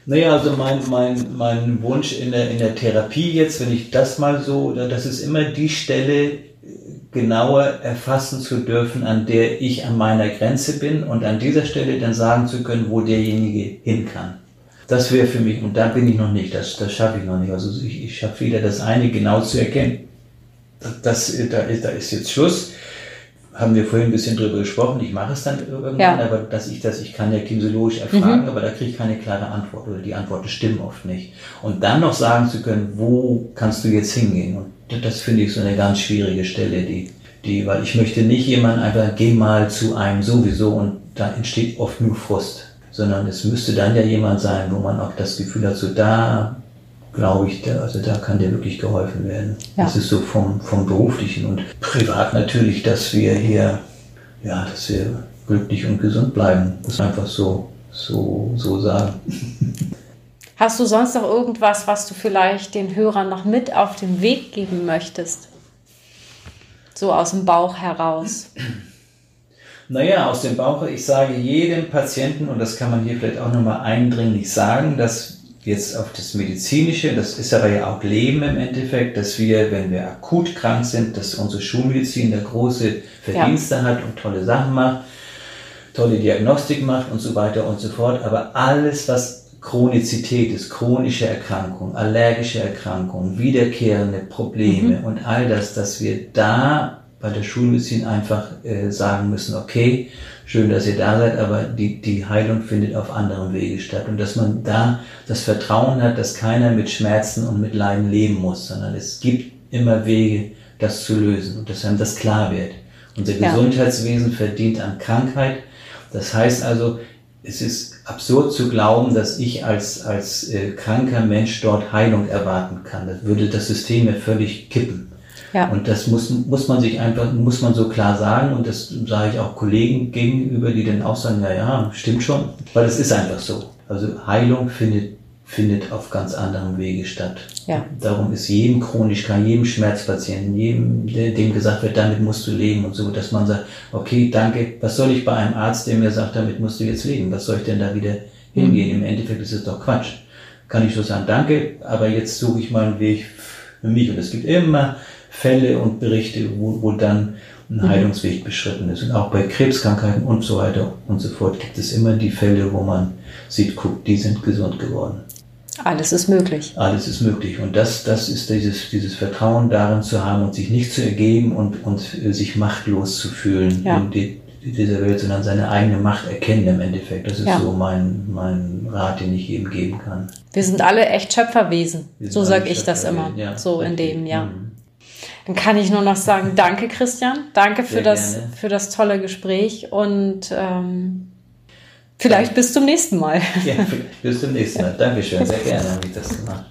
Naja, also mein, mein, mein Wunsch in der, in der Therapie jetzt, wenn ich das mal so, das ist immer die Stelle, genauer erfassen zu dürfen, an der ich an meiner Grenze bin und an dieser Stelle dann sagen zu können, wo derjenige hin kann. Das wäre für mich, und da bin ich noch nicht, das, das schaffe ich noch nicht. Also ich, ich schaffe wieder das eine genau zu erkennen. Das, das, da, ist, da ist jetzt Schluss haben wir vorhin ein bisschen drüber gesprochen. Ich mache es dann irgendwann, ja. aber dass ich das, ich kann ja kinesiologisch erfragen, mhm. aber da kriege ich keine klare Antwort oder die Antworten stimmen oft nicht. Und dann noch sagen zu können, wo kannst du jetzt hingehen? Und das finde ich so eine ganz schwierige Stelle, die, die, weil ich möchte nicht jemanden einfach, geh mal zu einem sowieso und da entsteht oft nur Frust, sondern es müsste dann ja jemand sein, wo man auch das Gefühl hat, so da glaube ich, da, also da kann dir wirklich geholfen werden. Ja. Das ist so vom, vom beruflichen und privat natürlich, dass wir hier, ja, dass wir glücklich und gesund bleiben. Das ist einfach so, so, so sagen. Hast du sonst noch irgendwas, was du vielleicht den Hörern noch mit auf den Weg geben möchtest? So aus dem Bauch heraus. Naja, aus dem Bauch, ich sage jedem Patienten, und das kann man hier vielleicht auch nochmal eindringlich sagen, dass jetzt auf das Medizinische, das ist aber ja auch Leben im Endeffekt, dass wir, wenn wir akut krank sind, dass unsere Schulmedizin da große Verdienste ja. hat und tolle Sachen macht, tolle Diagnostik macht und so weiter und so fort. Aber alles, was Chronizität ist, chronische Erkrankung, allergische Erkrankung, wiederkehrende Probleme mhm. und all das, dass wir da bei der Schulmedizin einfach äh, sagen müssen, okay, schön, dass ihr da seid, aber die, die Heilung findet auf anderem Wege statt. Und dass man da das Vertrauen hat, dass keiner mit Schmerzen und mit Leiden leben muss, sondern es gibt immer Wege, das zu lösen und dass einem das klar wird. Unser ja. Gesundheitswesen verdient an Krankheit. Das heißt also, es ist absurd zu glauben, dass ich als, als äh, kranker Mensch dort Heilung erwarten kann. Das würde das System ja völlig kippen. Ja. Und das muss, muss man sich einfach, muss man so klar sagen. Und das sage ich auch Kollegen gegenüber, die dann auch sagen, ja, ja, stimmt schon. Weil es ist einfach so. Also Heilung findet, findet auf ganz anderem Wege statt. Ja. Darum ist jedem chronisch krank, jedem Schmerzpatienten, jedem, dem gesagt wird, damit musst du leben und so, dass man sagt, okay, danke, was soll ich bei einem Arzt, der mir sagt, damit musst du jetzt leben? Was soll ich denn da wieder hingehen? Mhm. Im Endeffekt ist es doch Quatsch. Kann ich so sagen, danke, aber jetzt suche ich mal einen Weg für mich. Und es gibt immer Fälle und Berichte, wo, wo dann ein mhm. Heilungsweg beschritten ist. Und auch bei Krebskrankheiten und so weiter und so fort gibt es immer die Fälle, wo man sieht, guckt, die sind gesund geworden. Alles ist möglich. Alles ist möglich. Und das, das ist dieses, dieses Vertrauen darin zu haben und sich nicht zu ergeben und, und sich machtlos zu fühlen ja. in die, dieser Welt, sondern seine eigene Macht erkennen im Endeffekt. Das ist ja. so mein, mein Rat, den ich jedem geben kann. Wir sind alle echt Schöpferwesen. So sage ich das immer. Ja, so in dem, ja. Mhm. Dann kann ich nur noch sagen, danke Christian, danke für das, für das tolle Gespräch und ähm, vielleicht bis zum nächsten Mal. Ja, bis zum nächsten Mal. Dankeschön, sehr gerne habe ich das gemacht.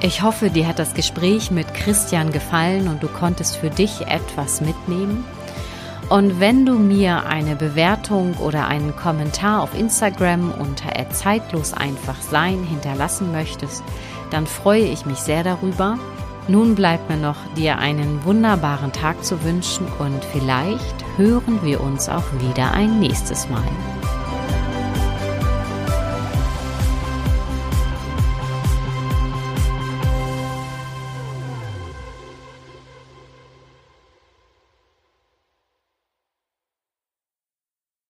Ich hoffe, dir hat das Gespräch mit Christian gefallen und du konntest für dich etwas mitnehmen. Und wenn du mir eine Bewertung oder einen Kommentar auf Instagram unter zeitlos einfach sein hinterlassen möchtest, dann freue ich mich sehr darüber. Nun bleibt mir noch, dir einen wunderbaren Tag zu wünschen und vielleicht hören wir uns auch wieder ein nächstes Mal.